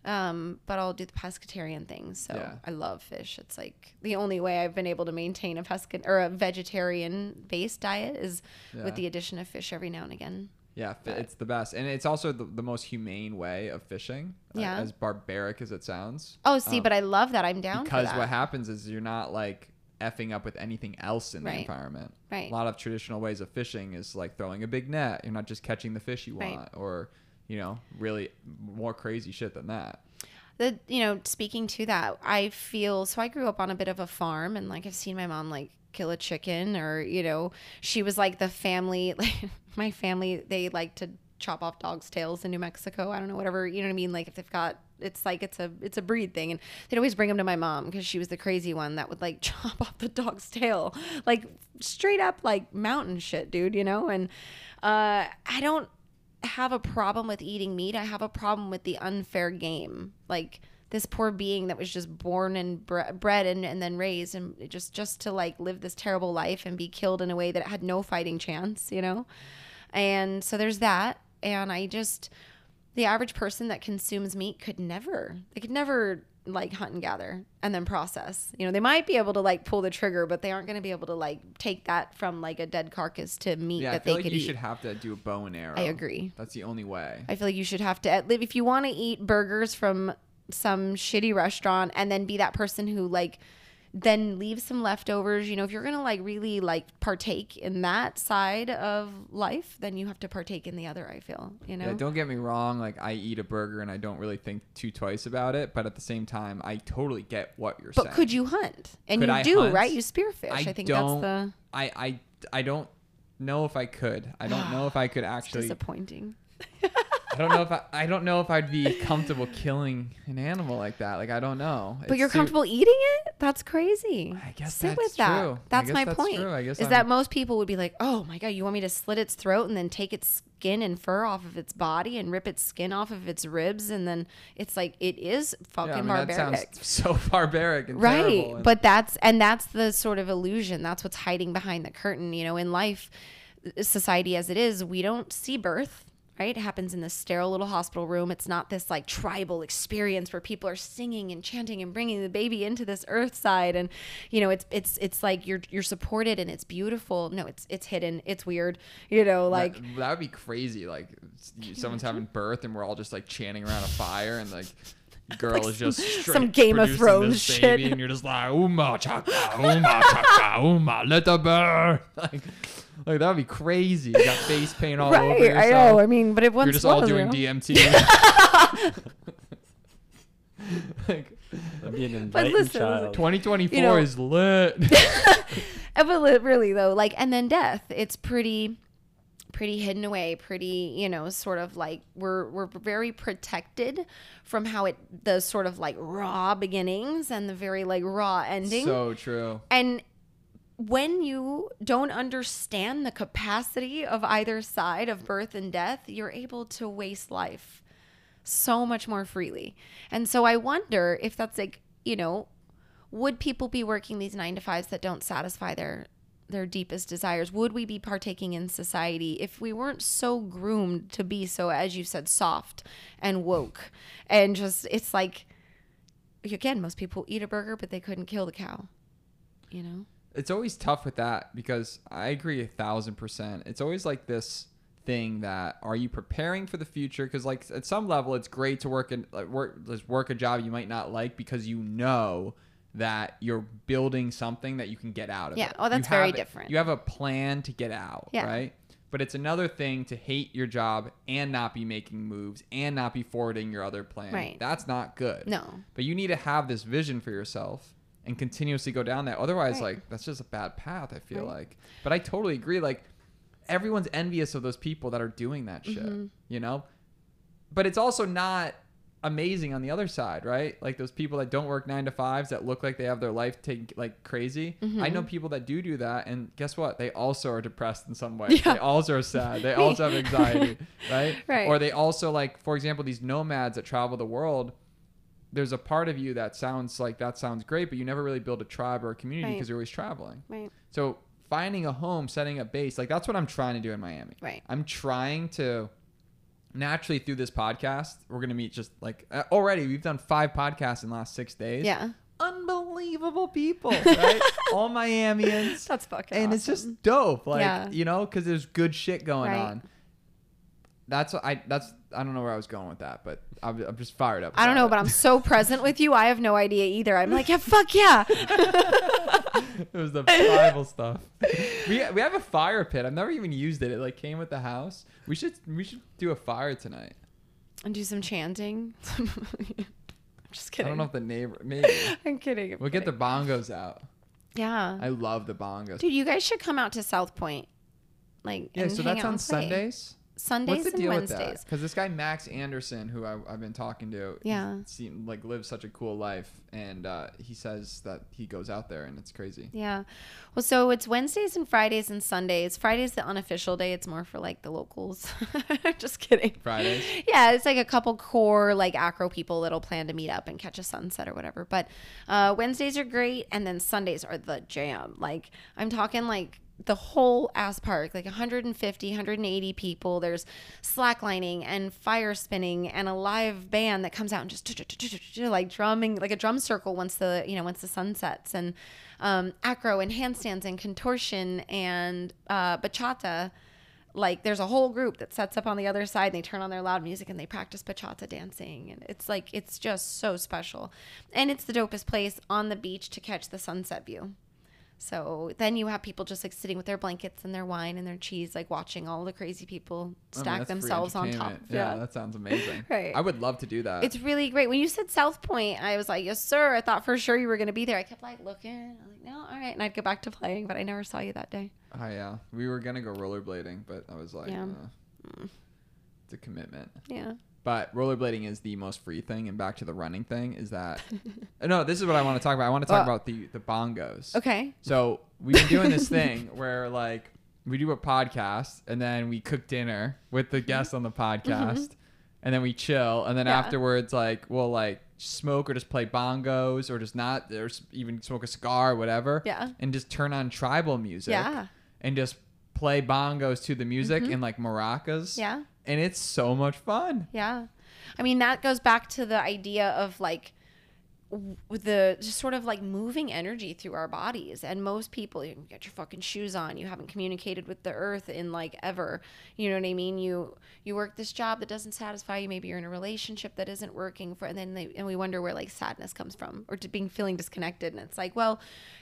Um, but I'll do the pescatarian thing. So Yeah. I love fish. It's like the only way I've been able to maintain a pesca or a vegetarian based diet is Yeah. with the addition of fish every now and again. Yeah, But- it's the best, and it's also the, the most humane way of fishing. uh, Yeah. as barbaric as it sounds. Oh, see, Um, but I love that. I'm down because what happens is you're not like effing up with anything else in the environment. Right. A lot of traditional ways of fishing is like throwing a big net. You're not just catching the fish you Right. want, or you know, really more crazy shit than that. the you know speaking to that i feel so i grew up on a bit of a farm and like i've seen my mom like kill a chicken or you know she was like the family like my family they like to chop off dogs tails in new mexico. I don't know whatever you know what i mean? Like if they've got it's like it's a it's a breed thing. And they'd always bring them to my mom because she was the crazy one that would like chop off the dog's tail like straight up like mountain shit dude you know? And uh i don't have a problem with eating meat. I have a problem with the unfair game. Like this poor being that was just born and bre- bred and, and then raised and just just to like live this terrible life and be killed in a way that it had no fighting chance you know and so there's that and i just the average person that consumes meat could never they could never like hunt and gather and then process you know they might be able to like pull the trigger but they aren't going to be able to like take that from like a dead carcass to meat Yeah, I that feel they like could you eat should have to do a bow and arrow. I agree. That's the only way. I feel like you should have to if you want to eat burgers from some shitty restaurant and then be that person who like then leave some leftovers. You know, if you're gonna like really like partake in that side of life, then you have to partake in the other. I feel, you know. Yeah, don't get me wrong. Like I eat a burger and I don't really think too twice about it, but at the same time, I totally get what you're but saying. But could you hunt? And Could you I do, hunt? right? You spearfish. I, I think that's the I I I don't know if I could. I don't know if I could it's actually. disappointing. I don't know if I, I don't know if I'd be comfortable killing an animal like that. Like I don't know. But It's you're too- comfortable eating it? That's crazy. I guess Sit that's with that. true. I That's guess my that's point. true. I guess is I'm- that most people would be like, "Oh my god, you want me to slit its throat and then take its skin and fur off of its body and rip its skin off of its ribs and then it's like it is fucking Yeah, I mean, barbaric." That sounds so barbaric and right terrible and- but that's and that's the sort of illusion that's what's hiding behind the curtain you know in life society as it is we don't see birth right? It happens in this sterile little hospital room. It's not this like tribal experience where people are singing and chanting and bringing the baby into this earth side and you know it's it's it's like you're you're supported and it's beautiful. No it's it's hidden. It's weird you know like that, that would be crazy. Like someone's having birth and we're all just like chanting around a fire and like girl is just straight some Game of Thrones shit. baby and you're just like uma chaka uma chaka uma let the bird like like that would be crazy. You got face paint all over right yourself. i know i mean but it once You're just all was, you doing know? DMT. like, That'd be an But listen, child. 2024 You know- is lit. But li- really though like and then death it's pretty pretty hidden away pretty you know sort of like we're we're very protected from how it the sort of like raw beginnings and the very like raw ending so true. and when you don't understand the capacity of either side of birth and death you're able to waste life so much more freely. And so i wonder if that's like you know would people be working these nine to fives that don't satisfy their their deepest desires? Would we be partaking in society if we weren't so groomed to be so as you said soft and woke? And just it's like again most people eat a burger but they couldn't kill the cow you know it's always tough with that because I agree a thousand percent. It's always like this thing that are you preparing for the future? Because like at some level, it's great to work in like work work a job you might not like because you know that you're building something that you can get out of. Yeah. it. Oh, that's You very have- different. You have a plan to get out, Yeah. right? But it's another thing to hate your job and not be making moves and not be forwarding your other plan. Right. That's not good. No. But you need to have this vision for yourself and continuously go down that. Otherwise, Right. like that's just a bad path. I feel Right. like. But I totally agree. Like everyone's envious of those people that are doing that shit. Mm-hmm. You know. But it's also not amazing on the other side, right? Like those people that don't work nine to fives that look like they have their life taken like crazy. I Mm-hmm. know people that do do that, and guess what? They also are depressed in some way. Yeah. They also are sad. They also have anxiety, right? Right. Or they also like, for example, these nomads that travel the world. There's a part of you that sounds like that sounds great, but you never really build a tribe or a community Right. because you're always traveling. right So finding a home, setting a base, like that's what I'm trying to do in Miami. Right. I'm trying to naturally through this podcast, we're gonna meet just like uh, already we've done five podcasts in the last six days. yeah Unbelievable people, right? All Miamians. that's fucking and it's just dope, like Yeah. you know, because there's good shit going Right. on. That's what I. That's I don't know where I was going with that, but I'm, I'm just fired up. I don't know, about but I'm so present with you. I have no idea either. I'm like, yeah, fuck yeah. it was the Bible stuff. We we have a fire pit. I've never even used it. It like came with the house. We should we should do a fire tonight. and do some chanting. I'm just kidding. I don't know if the neighbor maybe I'm kidding. I'm we'll get the bongos out. Yeah. I love the bongos. Dude, you guys should come out to South Pointe. Like, yeah, and so hang that's out on and play. Sundays. Sundays What's the and deal with that? Wednesdays. Because this guy Max Anderson, who I, I've been talking to, Yeah. seem like lives such a cool life, and uh, he says that he goes out there and it's crazy. Yeah. Well, so it's Wednesdays and Fridays and Sundays. Friday's the unofficial day. It's more for like the locals. Just kidding. Fridays. Yeah, it's like a couple core like acro people that'll plan to meet up and catch a sunset or whatever. But uh, Wednesdays are great, and then Sundays are the jam. Like I'm talking like the whole ass park, like 150, 180 people. There's slacklining and fire spinning and a live band that comes out and just like drumming, like a drum circle once the you know once the sun sets. And um, acro and handstands and contortion and uh, bachata. Like there's a whole group that sets up on the other side. And they turn on their loud music and they practice bachata dancing. And it's like it's just so special. And it's the dopest place on the beach to catch the sunset view so then you have people just like sitting with their blankets and their wine and their cheese like watching all the crazy people I mean, stack themselves on top entertainment. Yeah, that sounds amazing. Right. I would love to do that. it's really great. When you said South Pointe, I was like, yes, sir. I thought for sure you were going to be there. I kept like looking. I'm like, no, all right. And I'd go back to playing, but I never saw you that day. Oh yeah, we were gonna go rollerblading, but I was like, Yeah. uh, it's a commitment. Yeah. But rollerblading is the most free thing, and back to the running thing is that. no, this is what I want to talk about. I want to talk Well- about the the bongos. Okay. So we've been doing this thing where like we do a podcast and then we cook dinner with the guests on the podcast, and then we chill, and then Mm-hmm. Yeah. afterwards like we'll like smoke or just play bongos or just not or even smoke a cigar or whatever. Yeah. And just turn on tribal music. Yeah. And just play bongos to the music and like maracas. Mm-hmm. Yeah. And it's so much fun. Yeah. I mean, that goes back to the idea of like the just sort of like moving energy through our bodies. And most people, you get your fucking shoes on. You haven't communicated with the earth in like ever. You know what I mean? You you work this job that doesn't satisfy you. Maybe you're in a relationship that isn't working for, and then they, and we wonder where like sadness comes from or being feeling disconnected. And it's like, well,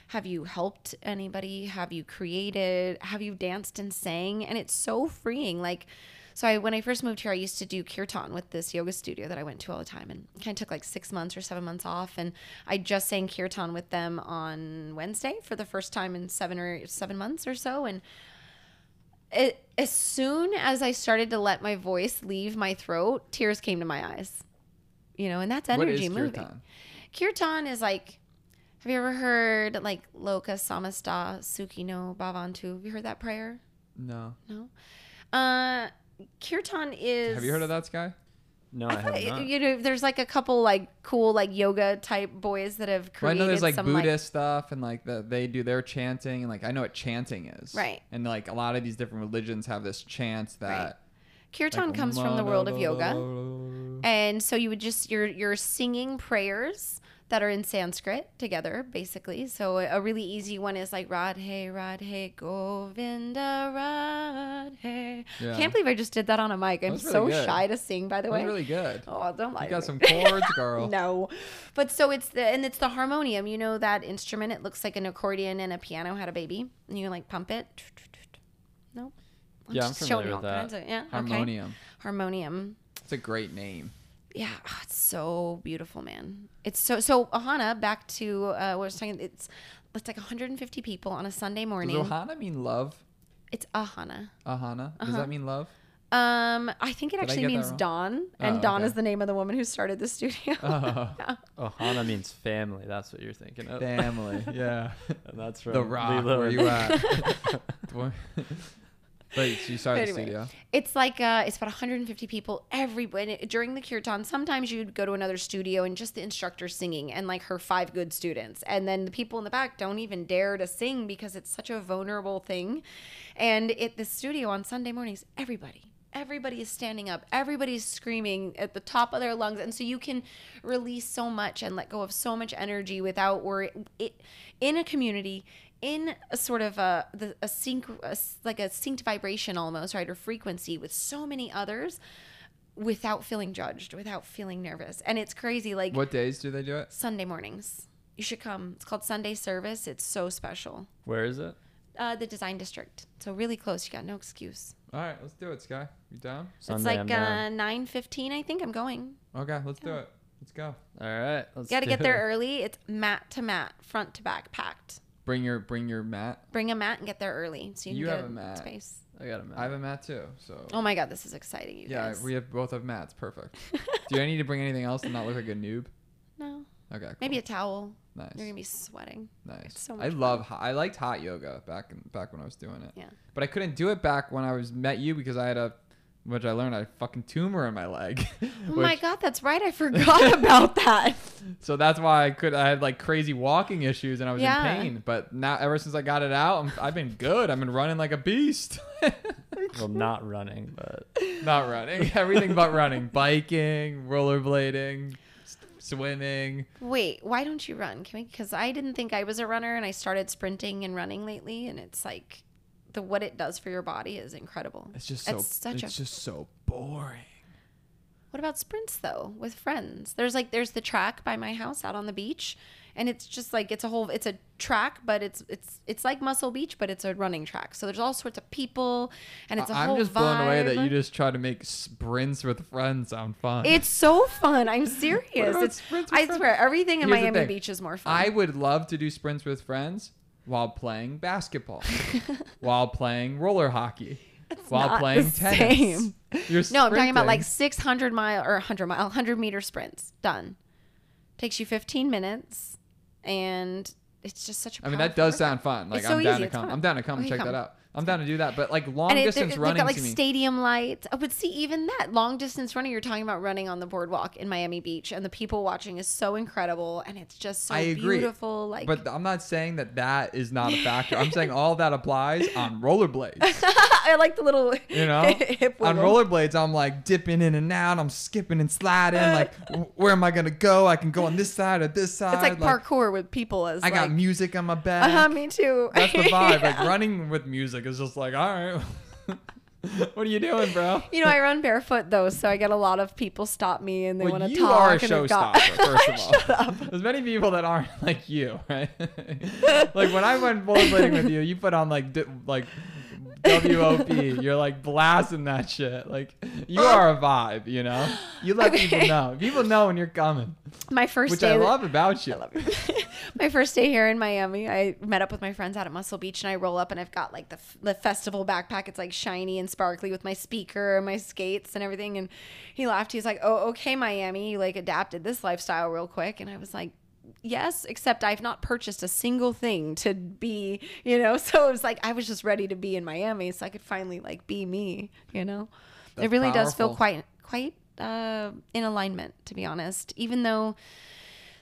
have you helped anybody? Have you created? Have you danced and sang? And it's so freeing. Like. So I, when I first moved here, I used to do kirtan with this yoga studio that I went to all the time, and kind of took like six months or seven months off, and I just sang kirtan with them on Wednesday for the first time in seven or seven months or so, and it as soon as I started to let my voice leave my throat, tears came to my eyes, you know, and that's energy is moving. kirtan? Kirtan is like, have you ever heard like Loka Samasta Sukhino Bhavantu? Have you heard that prayer? No. No. Uh, kirtan is. Have you heard of that, Sky? No, I I, have not. you know, there's like a couple like cool like yoga type boys that have created. Well, I created know there's like some Buddhist stuff and like the, they do their chanting and like I know what chanting is. Right. And like a lot of these different religions have this chant that like kirtan like, comes from the world of yoga, and so you would just you're you're singing prayers that are in Sanskrit together, basically. So a really easy one is like Radhe Radhe Govinda Radhe. Yeah. Can't believe I just did that on a mic. I'm was so good. shy to sing. By the way, really good. Oh, don't lie. You got me. some chords, girl. no, but so it's the and it's the harmonium. You know that instrument? It looks like an accordion and a piano had a baby, and you like pump it. No. Yeah, I'm familiar with that. of- yeah. Okay. Harmonium. Harmonium. It's a great name. Yeah, oh, it's so beautiful, man. It's so so. Ahana, back to uh, what I was talking. It's it's like 150 people on a Sunday Does morning. Ohana mean love? It's Ahana. Ahana. Does Uh-huh. that mean love? Um, I think it Did actually means? Dawn, and Oh, Dawn okay. is the name of the woman who started the studio. Oh, Ohana means family. That's what you're thinking of. family. Yeah. And that's from the Rock. Lilo Where you at? Wait, you started the studio. It's like uh, it's about 150 people every during the kirtan. Sometimes you'd go to another studio and just the instructor singing and like her five good students, and then the people in the back don't even dare to sing because it's such a vulnerable thing. And at the studio on Sunday mornings, everybody. Everybody is standing up. Everybody's screaming at the top of their lungs, and so you can release so much and let go of so much energy without worry. It in a community, in a sort of a the, a sync a s- like a synced vibration almost right or frequency with so many others without feeling judged without feeling nervous and it's crazy like What days do they do it? sunday mornings you should come it's called sunday service it's so special Where is it? uh, the design district so really close you got no excuse All right, let's do it, Sky. You down? Sunday, it's I'm like down. uh, 9.15 i think i'm going Okay, let's do it. Let's go. All right. Let's you gotta do get there it. early it's mat to mat front to back packed Bring your bring your mat. Bring a mat and get there early so you, You can have get a mat. space. I got a mat. I have a mat too. So Oh my god, this is exciting, you yeah, guys. we have both have mats. Perfect. Do I need to bring anything else to not look like a noob? no, Okay. Cool. maybe a towel. nice. You're gonna be sweating. Nice. It's so I much love. Hot, I liked hot yoga back in, back when I was doing it. Yeah. But I couldn't do it back when I was met you because I had a, which I learned I had a fucking tumor in my leg. Oh my god, that's right. I forgot about that. So that's why I could. I had like crazy walking issues and I was Yeah. in pain. But now, ever since I got it out, I'm, I've been good. I've been running like a beast. well, not running, but Not running. Everything but running. Biking, rollerblading, swimming. Wait, why don't you run? Can we? Because I didn't think I was a runner, and I started sprinting and running lately, and it's like the what it does for your body is incredible. It's just so. It's such it's a- just so boring. What about sprints though with friends? There's like there's the track by my house out on the beach, and it's just like it's a whole it's a track, but it's it's it's like Muscle Beach, but it's a running track. So there's all sorts of people, and it's a I- whole I'm just blown away that you just try to make sprints with friends sound fun. It's so fun. I'm serious. It's sprints with I friends? swear everything in Here's Miami. Beach is more fun. I would love to do sprints with friends while playing basketball, while playing roller hockey, while not playing tennis. No, I'm talking about like 600 mile or 100 mile, 100 meter sprints. Done. Takes you 15 minutes, and it's just such a. I mean, that does workout. sound fun. Like It's so I'm down easy, to come. I'm down to come oh, check come. that out. I'm down to do that. But like long And it, distance they've running got like stadium lights. Oh, but see, even that long distance running, you're talking about running on the boardwalk in Miami Beach, and the people watching is so incredible, and it's just so I agree. beautiful. Like, But I'm not saying that that is not a factor. I'm saying all that applies on rollerblades. I like the little You know, hip on rollerblades, I'm like dipping in and out. I'm skipping and sliding. Like, where am I gonna go? I can go on this side or this side. It's like parkour with people as I got music on my back. Uh-huh, me too. That's the vibe. Yeah. Like running with music is just like, all right. what are you doing, bro? You know, I run barefoot though, so I get a lot of people stop me and they Well, want to talk. you are a they've got- showstopper, first of all. Shut up. There's many people that aren't like you, right? like when I went rollerblading with you, you put on like di- like WOP. You're like blasting that shit. Like you oh. are a vibe, you know. You let people know. People know when you're coming, My first which. I that- love about you. I love you. My first day here in Miami, I met up with my friends out at Muscle Beach, and I roll up, and I've got like the the festival backpack. It's like shiny and sparkly with my speaker and my skates and everything. And he laughed. He's like, "Oh, okay, Miami, you like adapted this lifestyle real quick." And I was like. Yes, except I've not purchased a single thing to be, you know. So it was like I was just ready to be in Miami, so I could finally like be me, you know. That's it really does feel quite quite uh, in alignment, to be honest. Even though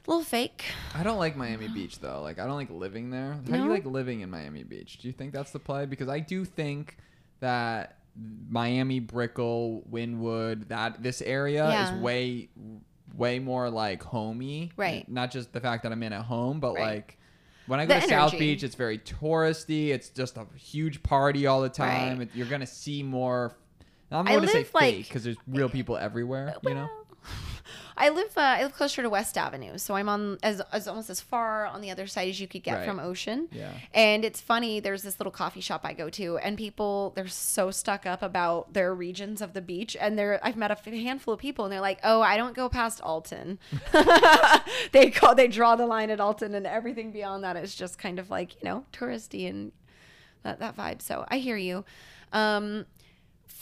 a little fake, I don't like Miami Beach though. Like I don't like living there. How do you like living in Miami Beach? Do you think that's the play? Because I do think that Miami, Brickell, Wynwood, that this area Yeah. is way way more like homey. Right. Not just the fact that I'm in at home, but Right. like when I go The to South. Beach, it's very touristy. It's just a huge party all the time. Right. You're gonna see more. I'm going to say like- fake because there's real people everywhere. You know. I live uh, I live closer to West Avenue, so I'm on as, as almost as far on the other side as you could get Right. from Ocean. Yeah. And it's funny. There's this little coffee shop I go to, and people they're so stuck up about their regions of the beach, and they're I've met a handful of people, and they're like, "Oh, I don't go past Alton." they call they draw the line at Alton, and everything beyond that is just kind of like you know touristy and that that vibe. So I hear you. Um,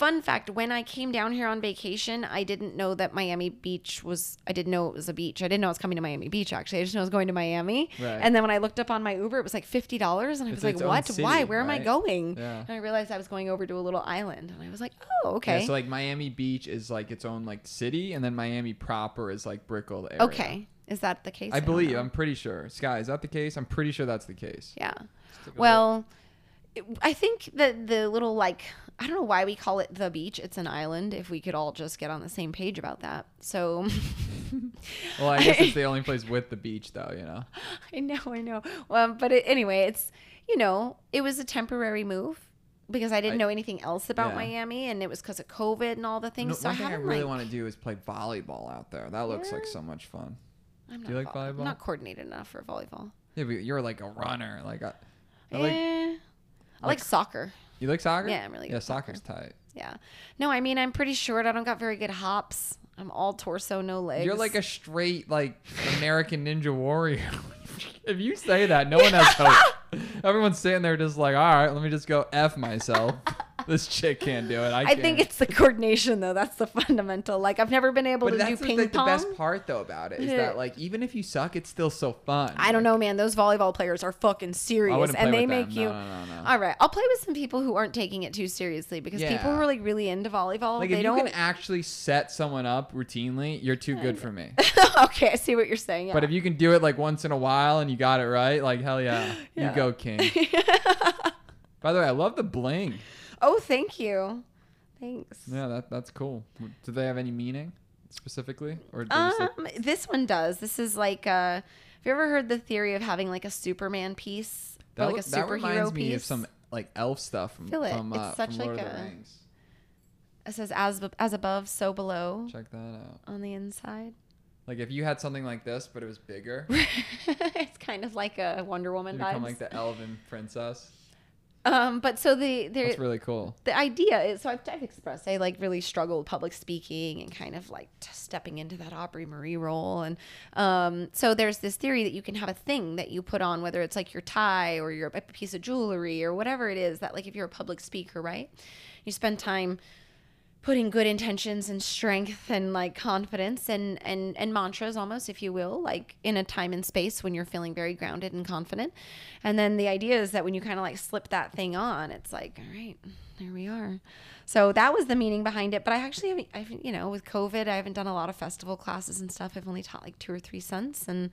fun fact when i came down here on vacation i didn't know that miami beach was i didn't know it was a beach i didn't know i was coming to miami beach actually i just know i was going to miami Right. and then when i looked up on my uber it was like $50 and i was It's like what city, why where am i going Yeah. and i realized i was going over to a little island and i was like oh okay Yeah, so like Miami Beach is like its own like city, and then Miami proper is like Brickell area. okay is that the case I don't believe. I'm pretty sure. Sky, is that the case? I'm pretty sure that's the case. yeah well it- i think that the little like i don't know why we call it the beach it's an island if we could all just get on the same page about that so Well, I guess it's the only place with the beach, though. You know. I know, I know. Well, but it, anyway, it's you know, it was a temporary move because I didn't I- know anything else about Yeah. Miami, and it was because of COVID and all the things. No, so one I thing I really like, want to do is play volleyball out there. That looks like so much fun. I'm do you like vol- I'm volleyball? not coordinated enough for volleyball. Yeah, but you're like a runner. Like, I, I like. Eh. I like soccer. You like soccer? Yeah, I'm really good Yeah, at soccer. soccer's tight. Yeah. No, I mean I'm pretty short. I don't got very good hops. I'm all torso, no legs. You're like a straight like American Ninja Warrior. if you say that, no one has hope. Everyone's sitting there just like, all right, let me just go f myself. this chick can't do it. I, I think it's the coordination though. That's the fundamental. Like I've never been able But to do the, ping like, the pong. best part though about it is that like even if you suck, it's still so fun. I don't know, man. Those volleyball players are fucking serious, and they make them. you. No, no, no, no. All right, I'll play with some people who aren't taking it too seriously because people who are like really into volleyball, Like they if you don't. can actually set someone up routinely, you're too good for me. okay, I see what you're saying. Yeah. But if you can do it like once in a while and you got it right, like hell yeah, Yeah. you go king. By the way, I love the bling. Oh, thank you, thanks. Yeah, that that's cool. Do they have any meaning specifically, or just, like- Um, this one does. This is like, uh, have you ever heard the theory of having like a Superman piece that, like a that superhero reminds piece? me of some like elf stuff from Feel it. from, uh, It's such like of the a- Rings. It says as as above, so below Check that out. on the inside. Like if you had something like this, but it was bigger, it's kind of like a Wonder Woman you become vibes. like the elven princess. Um, but so the the That's really cool. the idea is so I've, I've expressed I like really struggle with public speaking and kind of like stepping into that Aubry Marie role and um, so there's this theory that you can have a thing that you put on whether it's like your tie or your a piece of jewelry or whatever it is that like if you're a public speaker right you spend time putting good intentions and strength and like confidence and and and mantras almost if you will like in a time and space when you're feeling very grounded and confident. And then the idea is that when you kind of like slip that thing on it's like all right there we are. So that was the meaning behind it but i actually haven't I've, you know with covid i haven't done a lot of festival classes and stuff. I've only taught like two or three cents and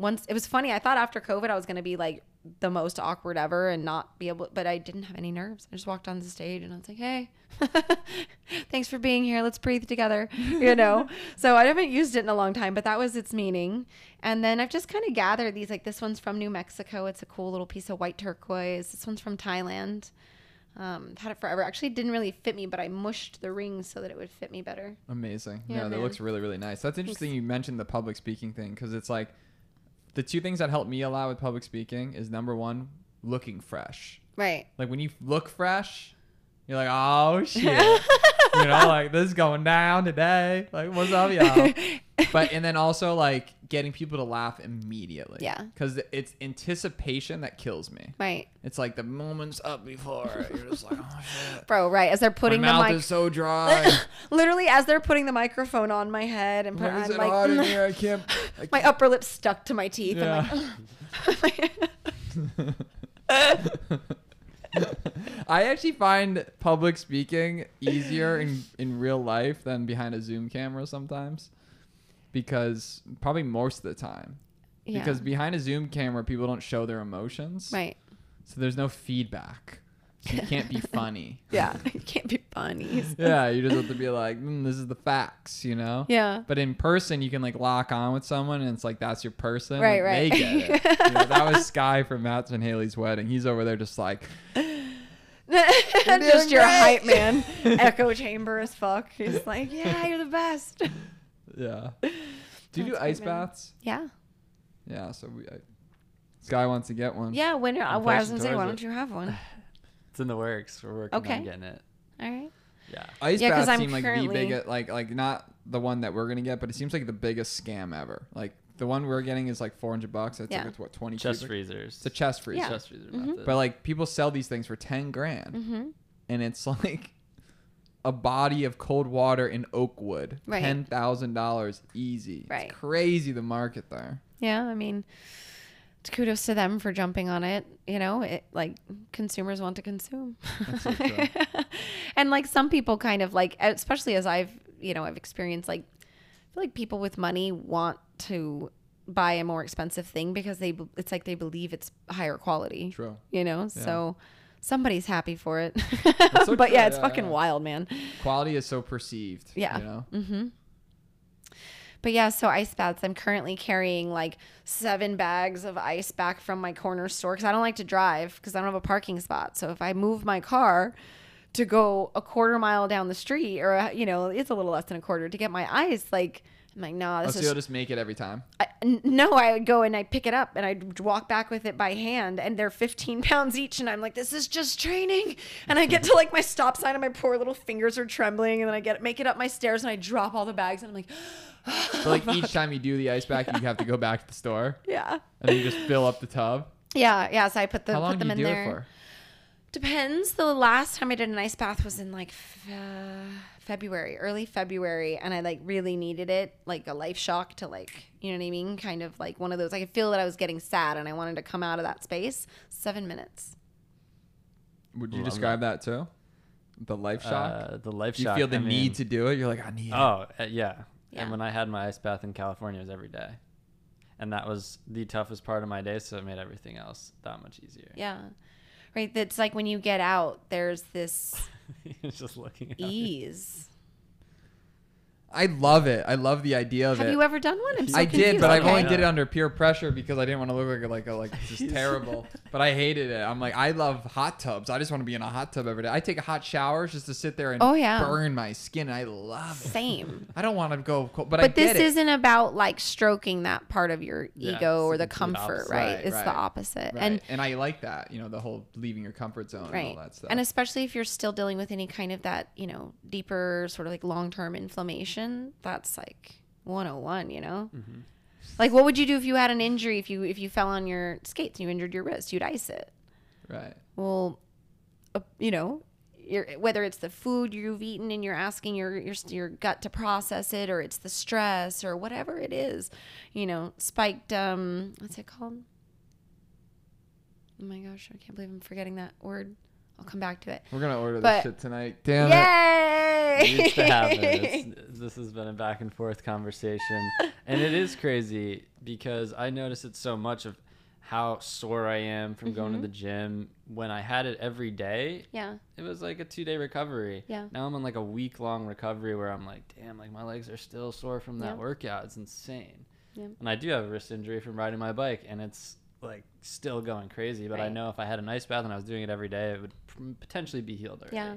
once it was funny i thought after covid i was going to be like the most awkward ever and not be able but i didn't have any nerves. I just walked on the stage and i was like hey thanks for being here. Let's breathe together you know? So i haven't used it in a long time but that was its meaning. And then i've just kind of gathered these like this one's from new mexico. It's a cool little piece of white turquoise. This one's from thailand. Um, I've had it forever. Actually, it didn't really fit me, but I mushed the rings so that it would fit me better. Amazing. Yeah, Yeah, that looks really, really nice. That's interesting you mentioned the public speaking thing because it's like the two things that help me a lot with public speaking is number one, looking fresh. Right. Like when you look fresh, you're like, oh shit. You know, like this is going down today. Like, what's up, y'all? but and then also like getting people to laugh immediately. Yeah. Because it's anticipation that kills me. Right. It's like the moments up before. You're just like, oh shit. Bro, right. As they're putting my the mouth mic is so dry. literally as they're putting the microphone on my head and put, Why I'm it hot in like here? I can't. I my upper lip stuck to my teeth. Yeah. I'm like I actually find public speaking easier in, in real life than behind a Zoom camera sometimes. Because probably most of the time. yeah. Because behind a Zoom camera, people don't show their emotions. right. So there's no feedback. So you can't be funny. Yeah. you can't be funny. yeah, you just have to be like, mm, this is the facts, you know? Yeah. But in person, you can like lock on with someone, and it's like that's your person. Right, like, right. They get it. You know, that was Sky from Matt's and Haley's wedding. He's over there just like, Just your great. hype man. Echo chamber as fuck. He's like, yeah, you're the best. yeah. Do you do ice great, man. baths? Yeah. Yeah. So we, I, Sky wants to get one. Yeah. When, I I'm was gonna say, why towards don't you have one? It's in the works. We're working Okay. on getting it. All right. Yeah. Ice Yeah, 'cause baths I'm seem like the biggest, like like not the one that we're gonna get, but it seems like the biggest scam ever. Like the one we're getting is like 400 bucks. That's Yeah. like what 20 Chest cubic? freezers. It's a chest freezer. Yeah. Chest freezer Mhm. But like people sell these things for 10 grand, Mm-hmm. and it's like a body of cold water in oak wood. Right. Ten thousand dollars easy. Right. It's crazy the market there. Yeah, I mean, kudos to them for jumping on it. You know, it like consumers want to consume, so and like some people kind of like, especially as I've you know I've experienced like, I feel like people with money want to buy a more expensive thing because they it's like they believe it's higher quality. True. You know, so somebody's happy for it. so but true, yeah, it's yeah, fucking yeah. wild, man. Quality is so perceived. Yeah. You know. Mm-hmm. But yeah, so ice baths. I'm currently carrying like seven bags of ice back from my corner store because I don't like to drive because I don't have a parking spot. So if I move my car to go a quarter mile down the street, or uh, you know, it's a little less than a quarter to get my ice, like I'm like, nah, oh, so is. you'll just make it every time. I, no, I would go and I'd pick it up and I'd walk back with it by hand, and they're 15 pounds each. And I'm like, this is just training. And I get to like my stop sign, and my poor little fingers are trembling. And then I get make it up my stairs, and I drop all the bags, and I'm like, So like each time you do the ice back, you have to go back to the store yeah, and then you just fill up the tub. Yeah, yeah. So I put the How long put do them you in do there. it for? Depends. The last time I did an ice bath was in like f- uh, February, early February, and I like really needed it, like a life shock to like, you know what I mean? Kind of like one of those. I could feel that I was getting sad, and I wanted to come out of that space. Seven minutes. Would you Love describe that too? The life shock. Uh, the life do you shock. feel the I need mean- to do it? You're like, I need it. Oh, uh, yeah. Yeah. And when I had my ice bath in California, it was every day. And that was the toughest part of my day, so it made everything else that much easier. Yeah, right. That's like when you get out, there's this just looking ease. I love it. I love the idea of it. Have it. you ever done one? I'm so I did, confused. but I Okay. only did it under peer pressure because I didn't want to look like a, like a, like just He's- terrible. But I hated it. I'm like, I love hot tubs. I just want to be in a hot tub every day. I take hot showers just to sit there and Oh, yeah. burn my skin. I love it. Same. I don't want to go, cold, but, I But this get it. isn't about like stroking that part of your Yeah, ego or it's the the complete comfort, opposite. right? Right, It's right. the opposite. Right. And And I like that, you know, the whole leaving your comfort zone and right. all that stuff. And especially if you're still dealing with any kind of that, you know, deeper sort of like long-term inflammation, that's like 101, you know? Mm-hmm. Like what would you do if you had an injury if you if you fell on your skates and you injured your wrist? You'd ice it. right. Well, uh, you know, whether it's the food you've eaten and you're asking your, your your gut to process it, or it's the stress, or whatever it is, you know, spiked. Um, what's it called? Oh my gosh, I can't believe I'm forgetting that word. I'll come back to it. We're going to order But- this shit tonight. Damn it. Yay! It needs to happen. It's, this has been a back and forth conversation, and it is crazy because I notice it so much of how sore I am from going to Mhm. the gym. When I had it every day, yeah, it was like a two day recovery. Yeah. Now I'm on like a week long recovery where I'm like, damn, like my legs are still sore from that Yeah. workout. It's insane. Yeah. And I do have a wrist injury from riding my bike, and it's like still going crazy. But I know if I had an ice bath and I was doing it every day, it would p- potentially be healed already. yeah.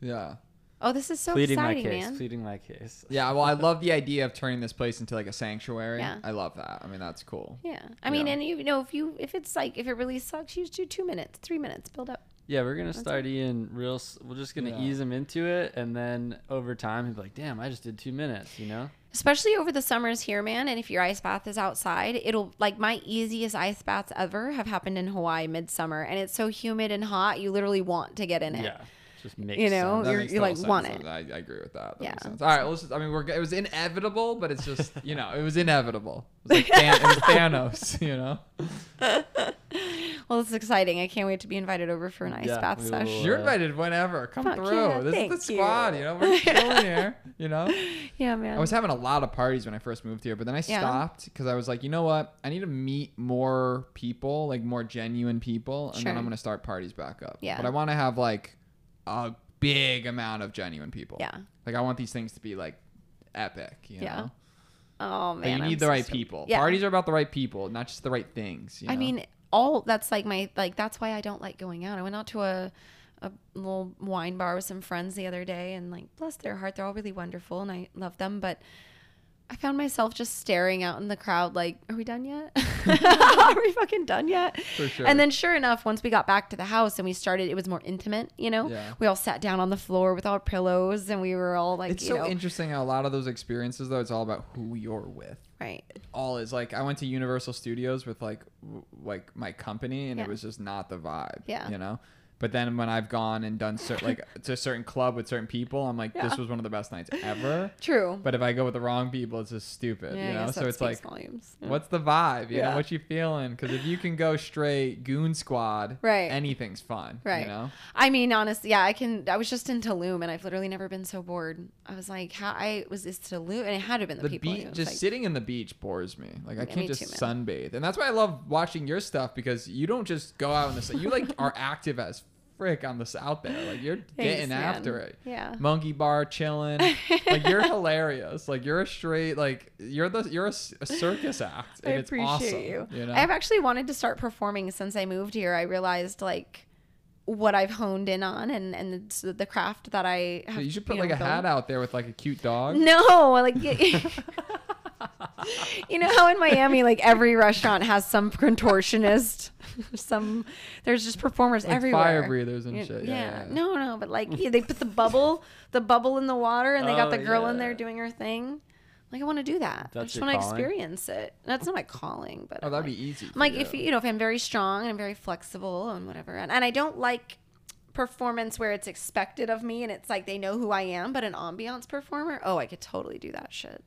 Yeah. Oh, this is so pleading exciting, my case. man. Pleading my case. Yeah, well, I love the idea of turning this place into like a sanctuary. Yeah. I love that. I mean, that's cool. Yeah, I mean, Yeah. and you know, if you if it's like if it really sucks, you just do two minutes, three minutes, build up. Yeah, we're gonna start Ian real. We're just gonna Yeah. ease him into it, and then over time, he'll be like, "Damn, I just did two minutes." You know? Especially over the summers here, man. And if your ice bath is outside, it'll like my easiest ice baths ever have happened in Hawaii midsummer, and it's so humid and hot, you literally want to get in it. Yeah. Just makes You know, sense. You're- you, total like, want it. I, I agree with that. that Yeah. makes sense. All right, let's just, I mean, we're, it was inevitable, but it's just, you know, it was inevitable. It was like Than- it was Thanos, you know? Well, it's exciting. I can't wait to be invited over for an ice Yeah, bath we sesh. will, You're uh, invited whenever. Come Fuck through. yeah, this thank is the squad, you. you know? We're chilling here, you know? Yeah, man. I was having a lot of parties when I first moved here, but then I stopped because I was like, you know what? I need to meet more people, like more genuine people, and then I'm gonna start parties back up. Yeah. But I want to have like a big amount of genuine people. yeah. Like I want these things to be like epic. You Yeah. know? Oh But man. you I'm need the so right stoked. people. Yeah. Parties are about the right people, not just the right things. you I mean, all that's like my like that's why I don't like going out. I went out to a a little wine bar with some friends the other day and like bless their heart, they're all really wonderful and I love them, but I found myself just staring out in the crowd like, are we done yet? are we fucking done yet? For sure. And then sure enough, once we got back to the house and we started, it was more intimate, you know? Yeah. We all sat down on the floor with our pillows and we were all like, it's so know, interesting how a lot of those experiences, though, it's all about who you're with. Right. all is like I went to Universal Studios with like w- like my company and Yeah. it was just not the vibe. Yeah. You know. But then when I've gone and done cer- like to a certain club with certain people, I'm like, Yeah. this was one of the best nights ever. True. But if I go with the wrong people, it's just stupid. yeah, you know. guess So that it's speaks like, volumes. Yeah. what's the vibe? You Yeah. know, what you feeling? Because if you can go straight goon squad, Right. anything's fun. Right. You know. I mean, honestly, yeah, I can. I was just in Tulum, and I've literally never been so bored. I was like, how I was this Tulum, and it had to have been the, the people. beach it was just like- sitting in the beach bores me like i Yeah, can't just too, man. sunbathe and that's why i love watching your stuff because you don't just go out in the sun you like are active as frick on this out there like you're getting Thanks, after it Yeah. monkey bar chilling like you're hilarious like you're a straight like you're the you're a circus act I and it's appreciate awesome you. you know I've actually wanted to start performing since I moved here. I realized like what I've honed in on and and the craft that I have. So you should put know, like a built. hat out there with like a cute dog No, like you know how in Miami, like every restaurant has some contortionist, some there's just performers like everywhere. fire breathers and Yeah, shit yeah, yeah, yeah. no, no, but like yeah, they put the bubble, the bubble in the water, and they got Oh, the girl in there doing her thing. Like I want to do that. I just want to experience it. That's not my calling, but Oh, I'm that'd like, be easy. I'm like if you you know if I'm very strong and I'm very flexible and whatever, and, and I don't like performance where it's expected of me and it's like they know who I am, but an ambiance performer, oh, I could totally do that shit.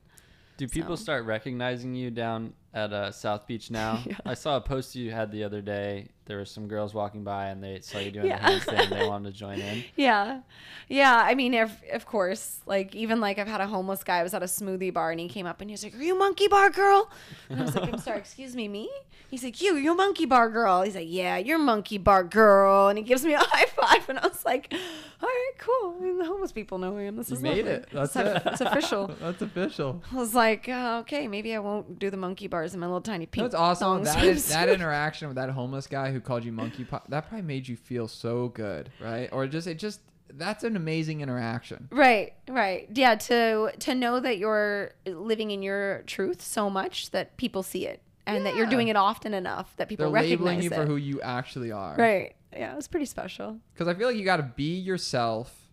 Do people So- start recognizing you down at uh, South Beach now? Yeah. I saw a post you had the other day. There were some girls walking by and they saw you doing Yeah. the handstand. and they wanted to join in. Yeah. Yeah. I mean, of, of course, like, even like I've had a homeless guy, I was at a smoothie bar and he came up and he was like, Are you monkey bar girl? And I was like, I'm sorry, excuse me, me? He's like, You, you monkey bar girl. He's like, Yeah, you're monkey bar girl. And he gives me a high five. And I was like, All right, cool. I mean, the homeless people know am. This You is made lovely. it. That's it's, it. It's official. That's official. I was like, uh, okay, maybe I won't do the monkey bars in my little tiny pink. That's awesome. That is, that interaction with that homeless guy who called you monkey pot, that probably made you feel so good, right? Or just it just that's an amazing interaction. Right, right. Yeah, to to know that you're living in your truth so much that people see it and that you're doing it often enough that people They're recognize labeling you it. for who you actually are. right. Yeah, it was pretty special. Because I feel like you got to be yourself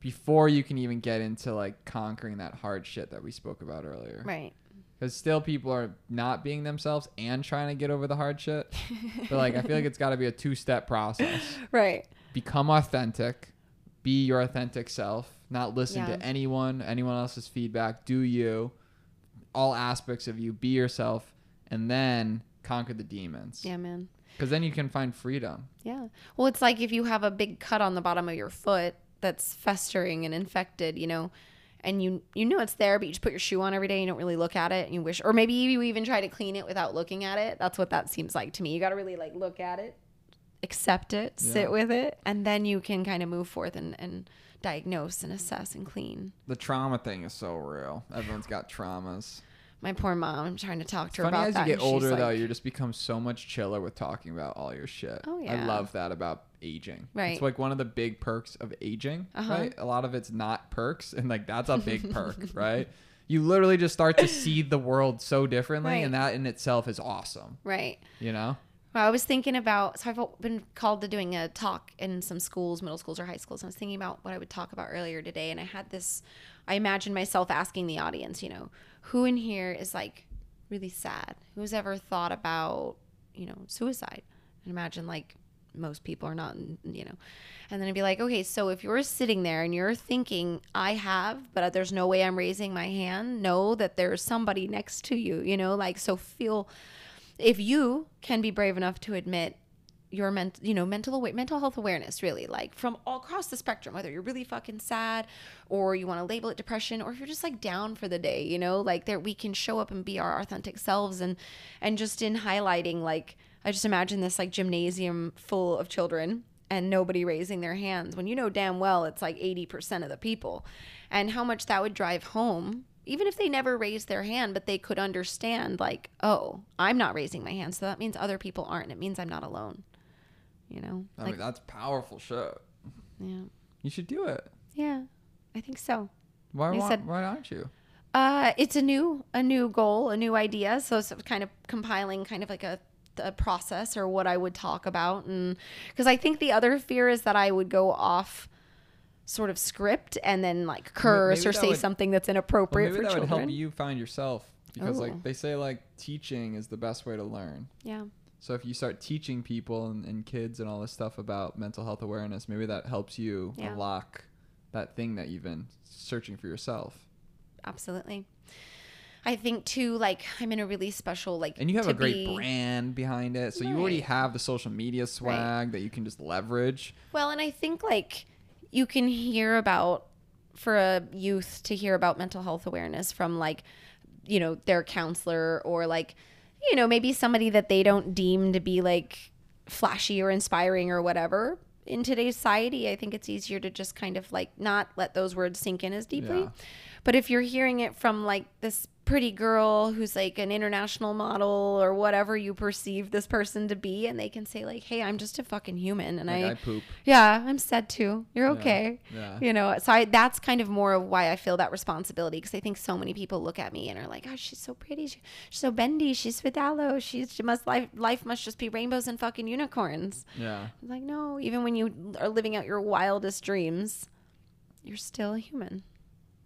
before you can even get into like conquering that hard shit that we spoke about earlier. Right. Because still people are not being themselves and trying to get over the hard shit. but like I feel like it's got to be a two step process. Right. Become authentic, be your authentic self, not listen Yeah. to anyone, anyone else's feedback. Do you, all aspects of you, be yourself, and then conquer the demons. Yeah, man. Because then you can find freedom. Yeah. Well, it's like if you have a big cut on the bottom of your foot that's festering and infected, you know, and you you know it's there, but you just put your shoe on every day. You don't really look at it, and you wish, or maybe you even try to clean it without looking at it. That's what that seems like to me. You got to really like look at it, accept it, Yeah. sit with it, and then you can kind of move forth and and diagnose and assess and clean. The trauma thing is so real. Everyone's got traumas. My poor mom. I'm trying to talk to her Funny about as that. you and get she's older though, you just become so much chiller with talking about all your shit. Oh, yeah. I love that about aging. Right. It's like one of the big perks of aging. Uh-huh. Right. A lot of it's not perks, and like that's a big perk, right? You literally just start to see the world so differently, Right. and that in itself is awesome. right. You know. Well, I was thinking about, so I've been called to doing a talk in some schools, middle schools or high schools. I was thinking about what I would talk about earlier today. And I had this, I imagined myself asking the audience, you know, who in here is like really sad? Who's ever thought about, you know, suicide? And imagine like most people are not, you know. And then I'd be like, okay, so if you're sitting there and you're thinking, I have, but there's no way I'm raising my hand, know that there's somebody next to you, you know, like, so feel if you can be brave enough to admit your ment- you know mental awa- mental health awareness really like from all across the spectrum whether you're really fucking sad or you want to label it depression or if you're just like down for the day you know like there we can show up and be our authentic selves and and just in highlighting like i just imagine this like gymnasium full of children and nobody raising their hands when you know damn well it's like 80% of the people and how much that would drive home even if they never raised their hand but they could understand like oh i'm not raising my hand so that means other people aren't it means i'm not alone you know I like mean, that's powerful shit. yeah You should do it. yeah i think so Why? They Why, said- why aren't you? uh it's a new a new goal a new idea so it's kind of compiling kind of like a a process or what I would talk about and because I think the other fear is that I would go off sort of script and then like curse maybe or say would- something that's Well, inappropriate maybe for that children. would help you find yourself because Oh. like they say like teaching is the best way to learn. Yeah. So if you start teaching people and, and kids and all this stuff about mental health awareness, maybe that helps you Yeah. unlock that thing that you've been searching for yourself. absolutely. I think too, like I'm in a really special like, And you have a great be- brand behind it, so you already have the social media swag that you can just leverage. Well, and I think like you can hear about for a youth to hear about mental health awareness from like you know their counselor or like you know maybe somebody that they don't deem to be like flashy or inspiring or whatever. In today's society, I think it's easier to just kind of like not let those words sink in as deeply. Yeah. But if you're hearing it from like this pretty girl who's like an international model or whatever you perceive this person to be, and they can say like, "Hey, I'm just a fucking human," and Like I, I, poop. yeah, I'm sad too. You're okay. Yeah. You know, so I that's kind of more of why I feel that responsibility because I think so many people look at me and are like, "Oh, she's so pretty. She, she's so bendy. She's Vidalo. She's she must life life must just be rainbows and fucking unicorns." Yeah. I'm like, no, even when you are living out your wildest dreams, you're still a human.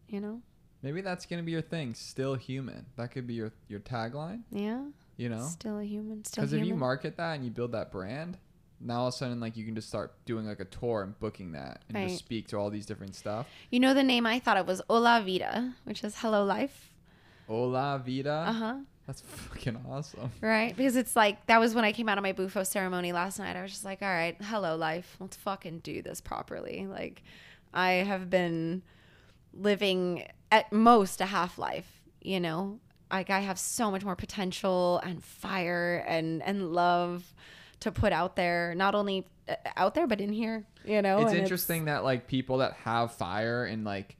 You know? Maybe that's gonna be your thing. Still human. That could be your your tagline. Yeah. You know, Still a human. Still because if you market that and you build that brand, now all of a sudden like you can just start doing like a tour and booking that and Right. just speak to all these different stuff. you know the name I thought it was Hola Vida, which is hello life. Hola vida. Uh huh. That's fucking awesome. Right? Because it's like that was when I came out of my bufo ceremony last night. I was just like, all right, hello life. Let's fucking do this properly. Like I have been living at most a half life, you know? Like I have so much more potential and fire and and love to put out there, not only uh, out there but in here, you know? it's And interesting that like people that have fire and like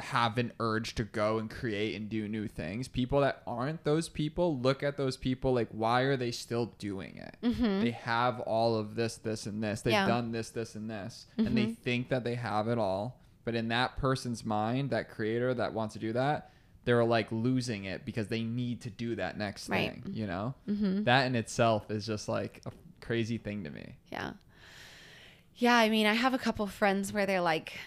have an urge to go and create and do new things people that aren't those people look at those people like why are they still doing it they have all of this this and this they've Mm-hmm. Yeah. Mm-hmm. done this this and this and they think that they have it all but in that person's mind that creator that wants to do that they're like losing it because they need to do that next Right. thing you know Mhm. that in itself is just like a crazy thing to me Yeah. Yeah, I mean, I have a couple friends where they're like,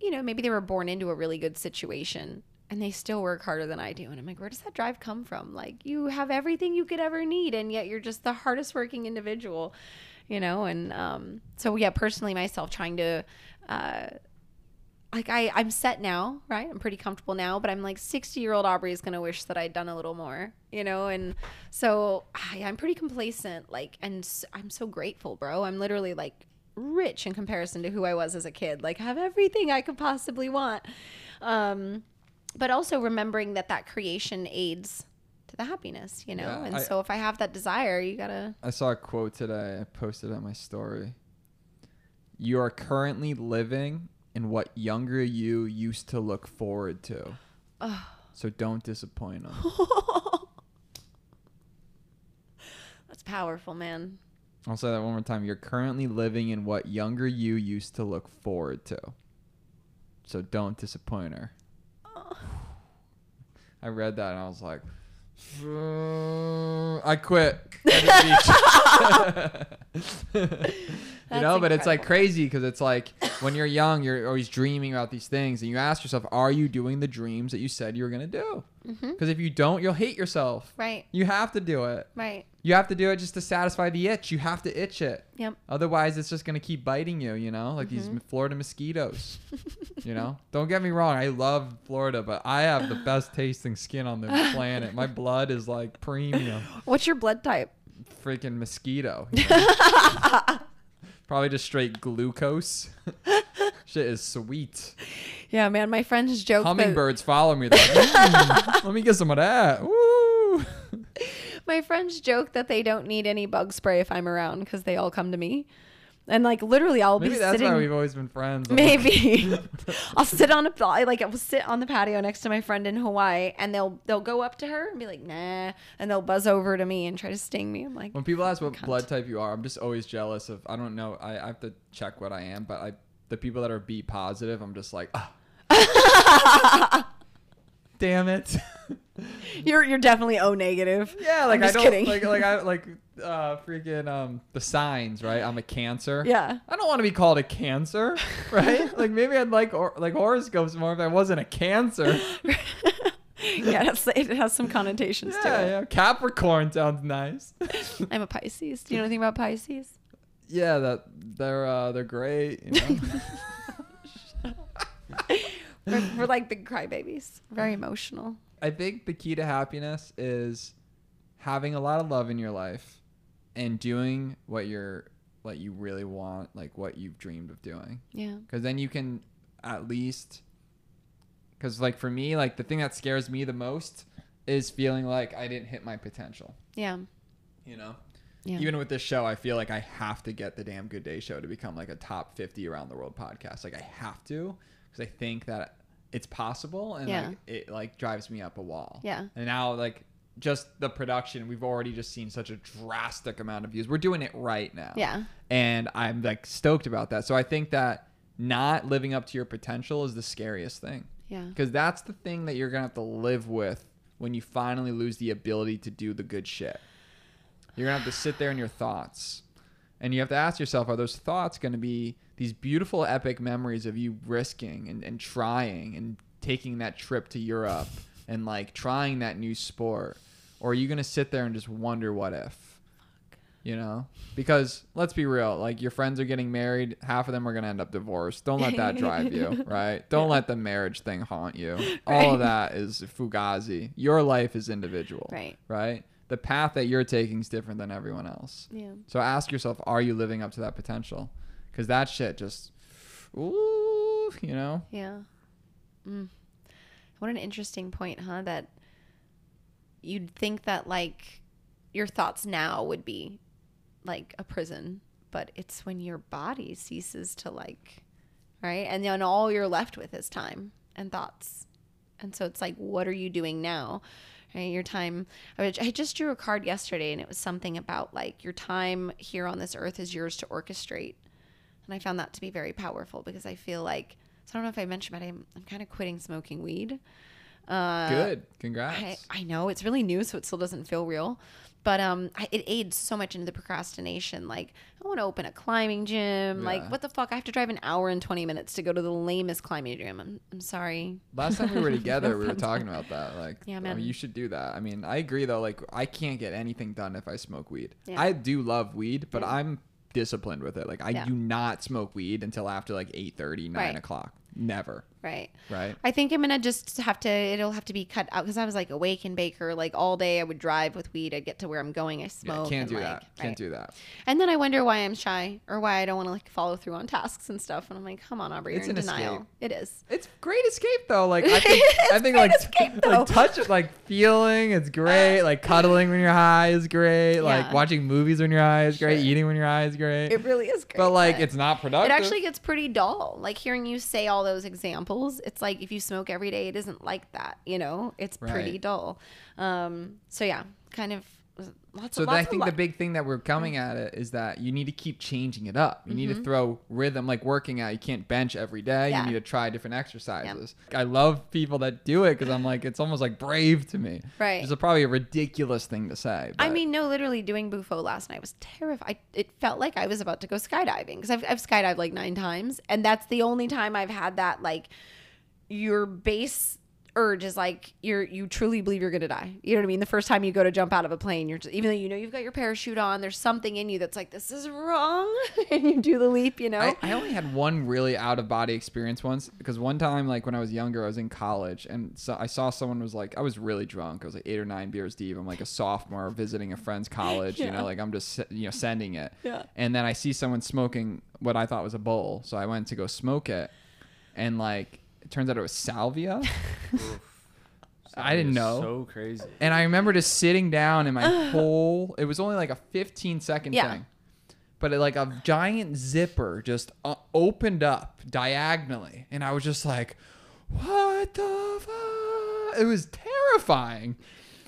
you know, maybe they were born into a really good situation and they still work harder than I do. And I'm like, where does that drive come from? Like, you have everything you could ever need, and yet you're just the hardest working individual, you know? And um, so, yeah, personally, myself trying to, uh, like I, I'm set now, right? I'm pretty comfortable now, but I'm like 60 year old Aubry is gonna wish that I'd done a little more, you know. And so I, I'm pretty complacent, like, and I'm so grateful, bro. I'm literally like rich in comparison to who I was as a kid. Like, I have everything I could possibly want. Um, but also remembering that that creation aids to the happiness, you know. Yeah, and I- so if I have that desire, you gotta. I saw a quote today. I posted on my story. You are currently living in what younger you used to look forward to. So don't disappoint them. That's powerful, man. I'll say that one more time. You're currently living in what younger you used to look forward to. So don't disappoint her. I read that and I was like, "Uh, I quit. Venice Beach." you know, but it's like crazy because it's like when you're young, you're always dreaming about these things, and you ask yourself, "Are you doing the dreams that you said you were gonna do?" Mm-hmm. Because if you don't, you'll hate yourself. Right, You have to do it. right. You have to do it just to satisfy the itch. You have to itch it. Yep. Otherwise, it's just gonna keep biting you. You know, like these Mhm. Florida mosquitoes. you know, don't get me wrong. I love Florida, but I have the best tasting skin on the planet. My blood is like premium. What's your blood type? Freaking mosquito. you know? Probably just straight glucose. Shit is sweet. Yeah, man. My friends joke that Hummingbirds follow me. Like, "Mm, let me get some of that. Woo! my friends joke that they don't need any bug spray if I'm around because they all come to me, and like literally, I'll. Maybe be that's sitting. why we've always been friends. Maybe I'll sit on a I like I'll sit on the patio next to my friend in Hawaii, and they'll they'll go up to her and be like, "Nah," and they'll buzz over to me and try to sting me. I'm like, When people ask what Cunt. blood type you are, I'm just always jealous of. I don't know. I, I have to check what I am, but I the people that are B positive, I'm just like, ah. damn it. "You're you're definitely O negative." yeah, like I'm I just don't kidding. like like I like uh freaking um the signs right. I'm a Cancer. Yeah. I don't want to be called a Cancer, right? like maybe I'd like or, like horoscopes more if I wasn't a Cancer. yeah, that's, it has some connotations to yeah, it. yeah. Capricorn sounds nice. I'm a Pisces. Do you know anything about Pisces? yeah, that they're uh they're great. You know? We're, we're like big crybabies. Very emotional. I think the key to happiness is having a lot of love in your life and doing what you're what you really want, like what you've dreamed of doing. Yeah. Cuz then you can at least cuz like for me, like the thing that scares me the most is feeling like I didn't hit my potential, Yeah. you know? Yeah. Even with this show, I feel like I have to get the damn Good Day show to become like a top 50 around the world podcast. Like I have to cuz I think that it's possible and Yeah. like it like drives me up a wall. Yeah. And now, like, just the production, we've already just seen such a drastic amount of views. We're doing it right now. Yeah. And I'm like stoked about that. So I think that not living up to your potential is the scariest thing Yeah. because that's the thing that you're going to have to live with when you finally lose the ability to do the good shit. You're going to have to sit there in your thoughts. And you have to ask yourself, are those thoughts going to be these beautiful, epic memories of you risking and, and trying and taking that trip to Europe and like trying that new sport? Or are you going to sit there and just wonder what if? You know? Because let's be real, like your friends are getting married, half of them are going to end up divorced. Don't let that drive you, right? Don't let the marriage thing haunt you. All of that is fugazi. Your life is individual, Right. right? The path that you're taking is different than everyone else. Yeah. So ask yourself, are you living up to that potential? Because that shit just, ooh, you know? Yeah. Mm. What an interesting point, huh? That you'd think that like your thoughts now would be like a prison, but it's when your body ceases to like, right? And then all you're left with is time and thoughts. And so it's like, what are you doing now? Right? Your time. I just drew a card yesterday and it was something about like your time here on this earth is yours to orchestrate. And I found that to be very powerful because I feel like, so I don't know if I mentioned, but I'm, I'm kind of quitting smoking weed. Uh, Good. Congrats. I, I know it's really new, so it still doesn't feel real. But um, I, it aids so much into the procrastination. Like, I want to open a climbing gym. Yeah. Like, what the fuck? I have to drive an hour and 20 minutes to go to the lamest climbing gym. I'm, I'm sorry. Last time we were together, we were talking about that. Like, Yeah, I man. mean, you should do that. I mean, I agree though. Like, I can't get anything done if I smoke weed. Yeah. I do love weed, but Yeah. I'm disciplined with it. Like, I do not smoke weed until after like 8 30 9 Right. o'clock. Never. Right. Right. I think I'm gonna just have to. It'll have to be cut out because I was like a wake and baker. Like all day, I would drive with weed. I'd get to where I'm going. I Yeah, smoke. can't do like, that. Can't do that. And then I wonder why I'm shy or why I don't want to like follow through on tasks and stuff. And I'm like, come on, Aubry, It's you're in denial. escape. It is. It's great escape though. Like I think I think like escape, like touch it like feeling it's great. Uh, like cuddling when you're high is great. Yeah. Like watching movies when you're high is great. Sure. Eating when you're high is great. It really is great. but like it's not productive. it actually gets pretty dull. Like hearing you say all those examples, it's like if you smoke every day, it isn't like that. You know, it's pretty dull. Um, so yeah, kind of lots So of. I think the big thing that we're coming at it is that you need to keep changing it up. You need Mm-hmm. to throw rhythm, like working out. You can't bench every day. Yeah. You need to try different exercises. I love people that do it because I'm like, it's almost like brave to me. Right. It's probably a ridiculous thing to say. I mean, no, literally doing Bufo last night was terrified. It felt like I was about to go skydiving because I've, I've skydived like nine times. And that's the only time I've had that, like, your base urge is like you're you truly believe you're gonna die. You know what I mean? The first time you go to jump out of a plane, you're just, even though you know you've got your parachute on, there's something in you that's like this is wrong, and you do the leap. You know? I, I only had one really out of body experience once because one time, like when I was younger, I was in college and so I saw someone was like, I was really drunk. I was like eight or nine beers deep. I'm like a sophomore visiting a friend's college, you know, like I'm just, you know, sending it. Yeah. And then I see someone smoking what I thought was a bowl. So I went to go smoke it. And like, it turns out it was salvia. I didn't know. So crazy. And I remember just sitting down in my whole it was only like a 15 second Yeah. thing. But it, like a giant zipper just uh, opened up diagonally and I was just like what the fuck? It was terrifying.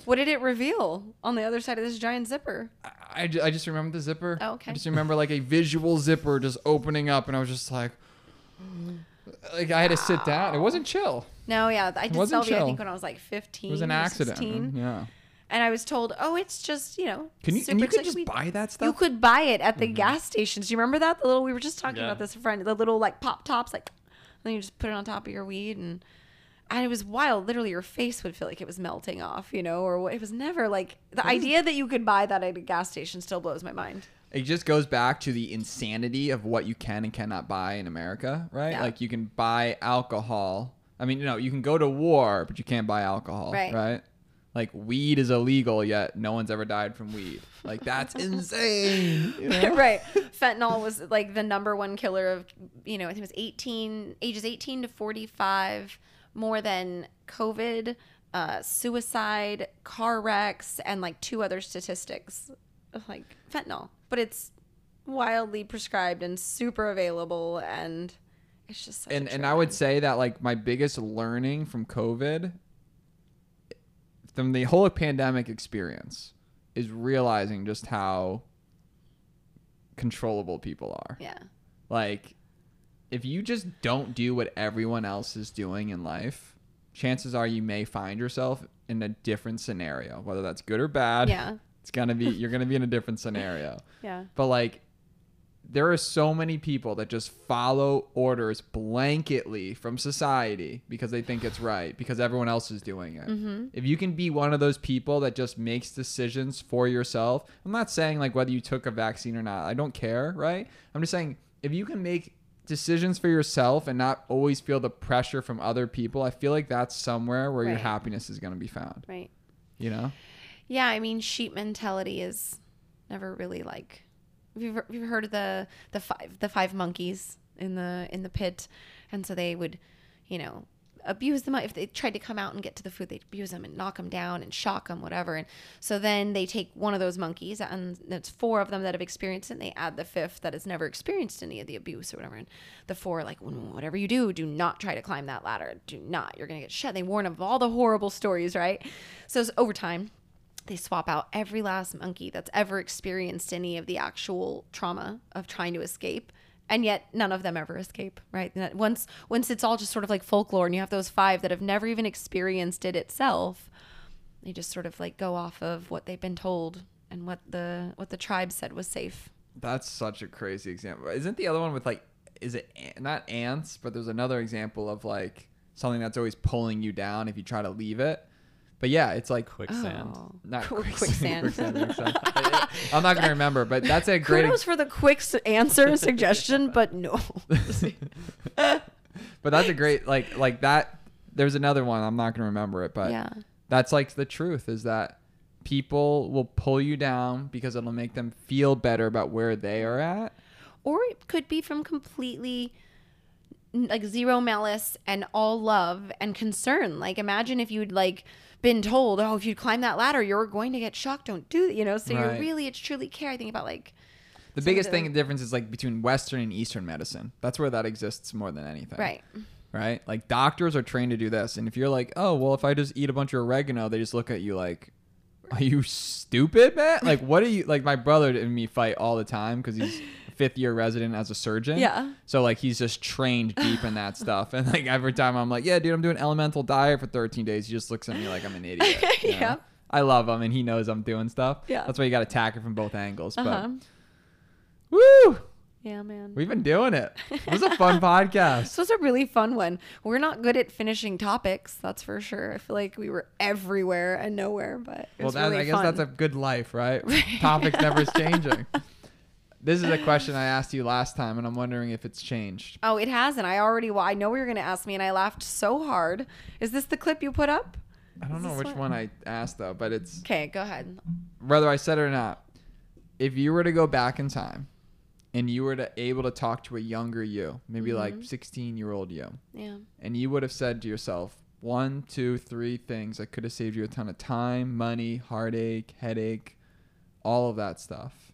what did it reveal on the other side of this giant zipper? I, I, ju- I just remember the zipper. Oh, okay. I just remember like a visual zipper just opening up and I was just like like I had to sit down. It wasn't chill. No, yeah, I did wasn't salvia. I chill. think when I was like 15. It was an accident. 16. Yeah. and I was told, "Oh, it's just you know." Can you super- and you could just we- buy that stuff? You could buy it at the mm-hmm. gas stations. Do you remember that? The little we were just talking Yeah. about this friend. The little like pop tops, like then you just put it on top of your weed, and and it was wild. Literally, your face would feel like it was melting off, you know, or what? It was never like the idea that you could buy that at a gas station still blows my mind. It just goes back to the insanity of what you can and cannot buy in America, right? Yeah. Like you can buy alcohol. I mean, you know, you can go to war, but you can't buy alcohol, Right. right? Like weed is illegal, yet no one's ever died from weed. Like that's insane. you know? right. Fentanyl was like the number one killer of, you know, I think it was 18, ages 18 to 45, more than COVID, uh, suicide, car wrecks, and like two other statistics like fentanyl. But it's wildly prescribed and super available. And it's just such a and and I would say that like my biggest learning from COVID, from the whole pandemic experience, is realizing just how controllable people are. Yeah. Like, if you just don't do what everyone else is doing in life, chances are you may find yourself in a different scenario, whether that's good or bad. Yeah. It's gonna be you're gonna be in a different scenario. Yeah. But like there are so many people that just follow orders blanketly from society because they think it's right because everyone else is doing it. Mm-hmm. If you can be one of those people that just makes decisions for yourself, I'm not saying like whether you took a vaccine or not. I don't care, right? I'm just saying if you can make decisions for yourself and not always feel the pressure from other people, I feel like that's somewhere where your happiness is going to be found, Right. you know? Yeah, I mean, sheep mentality is never really like. Have you ever, have you ever heard of the the five the five monkeys in the in the pit, and so they would, you know, abuse them if they tried to come out and get to the food. They'd abuse them and knock them down and shock them, whatever. And so then they take one of those monkeys, and there's four of them that have experienced it. And they add the fifth that has never experienced any of the abuse or whatever. And the four like, "Mm, whatever you do, do not try to climb that ladder. Do not. You're gonna get shot. They warn of all the horrible stories, right? So it's over time they swap out every last monkey that's ever experienced any of the actual trauma of trying to escape and yet none of them ever escape right once once it's all just sort of like folklore and you have those five that have never even experienced it itself they just sort of like go off of what they've been told and what the what the tribe said was safe That's such a crazy example. Isn't the other one with like, is it not ants, but there's another example of like something that's always pulling you down if you try to leave it. But yeah, it's like Quicksand. Oh. not Qu- quicksand. quicksand. quicksand. I'm not gonna remember, but that's a great. kudos for the quick answer suggestion but no but that's a great like like that. There's another one. I'm not gonna remember it, but yeah that's like the truth is that people will pull you down because it'll make them feel better about where they are at. or it could be from completely like zero malice and all love and concern like imagine if you'd like been told oh if you climb that ladder you're going to get shocked don't do you know so Right. you're really it's truly care i think about like The biggest the- thing the difference is like between Western and Eastern medicine. That's where that exists more than anything. right right? Like doctors are trained to do this, and if you're like, oh well, if I just eat a bunch of oregano, they just look at you like, are you stupid, man? Like, what are you like? My brother and me fight all the time because he's fifth year resident as a surgeon. Yeah. So like he's just trained deep in that stuff, and like every time I'm like, yeah, dude, I'm doing elemental diet for 13 days. He just looks at me like I'm an idiot. you know? Yeah. I love him, and he knows I'm doing stuff. Yeah. That's why you got to attack it from both angles. uh-huh But woo, yeah man we've been doing it. It was a fun podcast. this was a really fun one we're not good at finishing topics that's for sure i feel like we were everywhere and nowhere but Well, that, really I guess fun. that's a good life, right? Topics never changing. This is a question I asked you last time, and I'm wondering if it's changed. Oh, it hasn't. I already. Well, I know you were going to ask me, and I laughed so hard. Is this the clip you put up? I don't Is know which one? one I asked though, but it's Okay, go ahead. whether I said it or not. If you were to go back in time, and you were to able to talk to a younger you, maybe like Mhm. 16 year old you, Yeah. and you would have said to yourself one, two, three things that could have saved you a ton of time, money, heartache, headache, all of that stuff.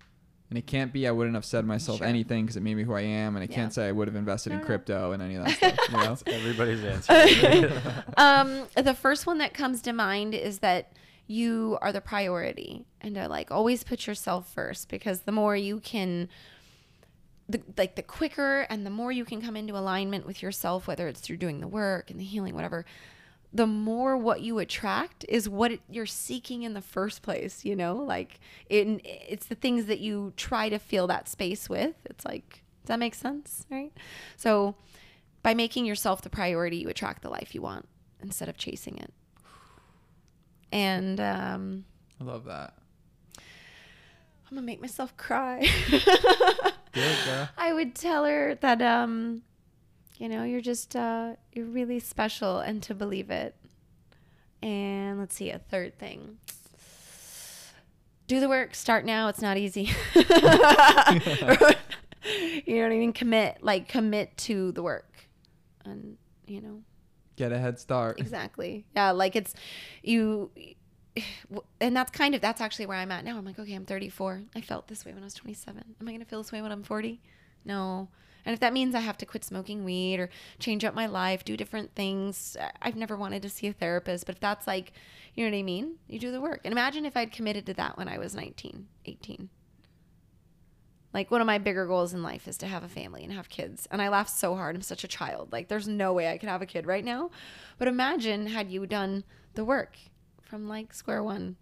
And it can't be I wouldn't have said myself Sure. anything because it made me who I am, and I Yeah. can't say I would have invested No, in no. crypto and any of that stuff. You know? That's everybody's answer. um, the first one that comes to mind is that you are the priority, and to like always put yourself first because the more you can. The, like the quicker and the more you can come into alignment with yourself, whether it's through doing the work and the healing, whatever, the more what you attract is what it, you're seeking in the first place. You know, like it, it's the things that you try to fill that space with. It's like, does that make sense? Right. So by making yourself the priority, you attract the life you want instead of chasing it. And um, I love that. I'm gonna make myself cry. Good, girl. I would tell her that um, you know, you're just uh, you're really special, and to believe it. And let's see, a third thing. Do the work. Start now. It's not easy. you know what I mean? Commit, like commit to the work, and you know, Get a head start. exactly yeah like it's you and that's kind of that's actually where i'm at now i'm like okay i'm 34 i felt this way when i was 27 am i going to feel this way when i'm 40 no and if that means i have to quit smoking weed or change up my life do different things i've never wanted to see a therapist but if that's like you know what i mean you do the work and imagine if i'd committed to that when i was 19 18 like one of my bigger goals in life is to have a family and have kids. And I laugh so hard. I'm such a child. Like there's no way I could have a kid right now. But imagine had you done the work from like square one.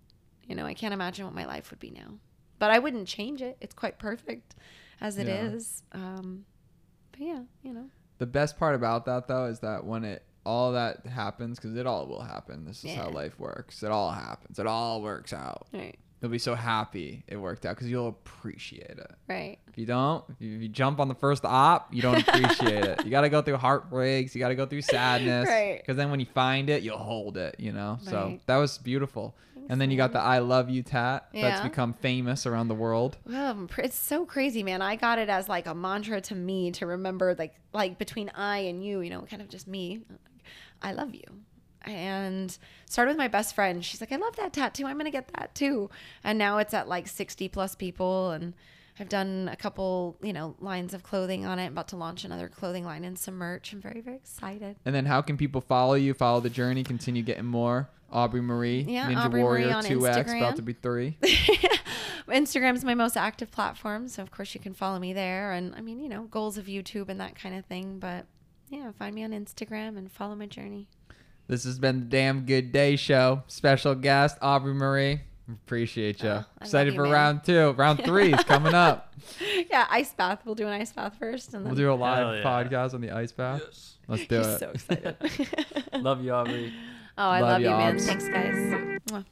You know, I can't imagine what my life would be now. But I wouldn't change it. It's quite perfect. as it Yeah. is. Um, but yeah, you know. The best part about that though is that when it all that happens, because it all will happen. This is how life works. It all happens. It all works out. Right. You'll be so happy it worked out because you'll appreciate it. Right. If you don't, if you, if you jump on the first op, you don't appreciate it. You got to go through heartbreaks. You got to go through sadness. Right. Because then when you find it, you'll hold it, you know? Right. So that was beautiful. And then you got the I love you tat that's become famous around the world. Pr- it's so crazy, man. I got it as like a mantra to me to remember, like, like between I and you, you know, kind of just me. I love you. And started with my best friend. She's like, I love that tattoo. I'm gonna get that too. And now it's at like 60 plus people, and I've done a couple, you know, lines of clothing on it. I'm about to launch another clothing line and some merch. I'm very, very excited. And then how can people follow you, follow the journey, continue getting more? Aubry Marie, Yeah, Ninja Aubry Warrior Marie on 2X, about to be 3. Instagram's my most active platform, so of course you can follow me there. And I mean, you know, goals of YouTube and that kind of thing. But yeah, find me on Instagram and follow my journey. This has been the Damn Good Day Show. Special guest, Aubry Marie. Appreciate you. Oh, Excited you, for man. round two. Round three is coming up. yeah, ice bath. We'll do an ice bath first, and then We'll do a live yeah. podcast on the ice bath. Yes. Let's do He's it. so excited. Love you, Aubry. Oh, I Love love, you, man. Thanks, guys. Mwah.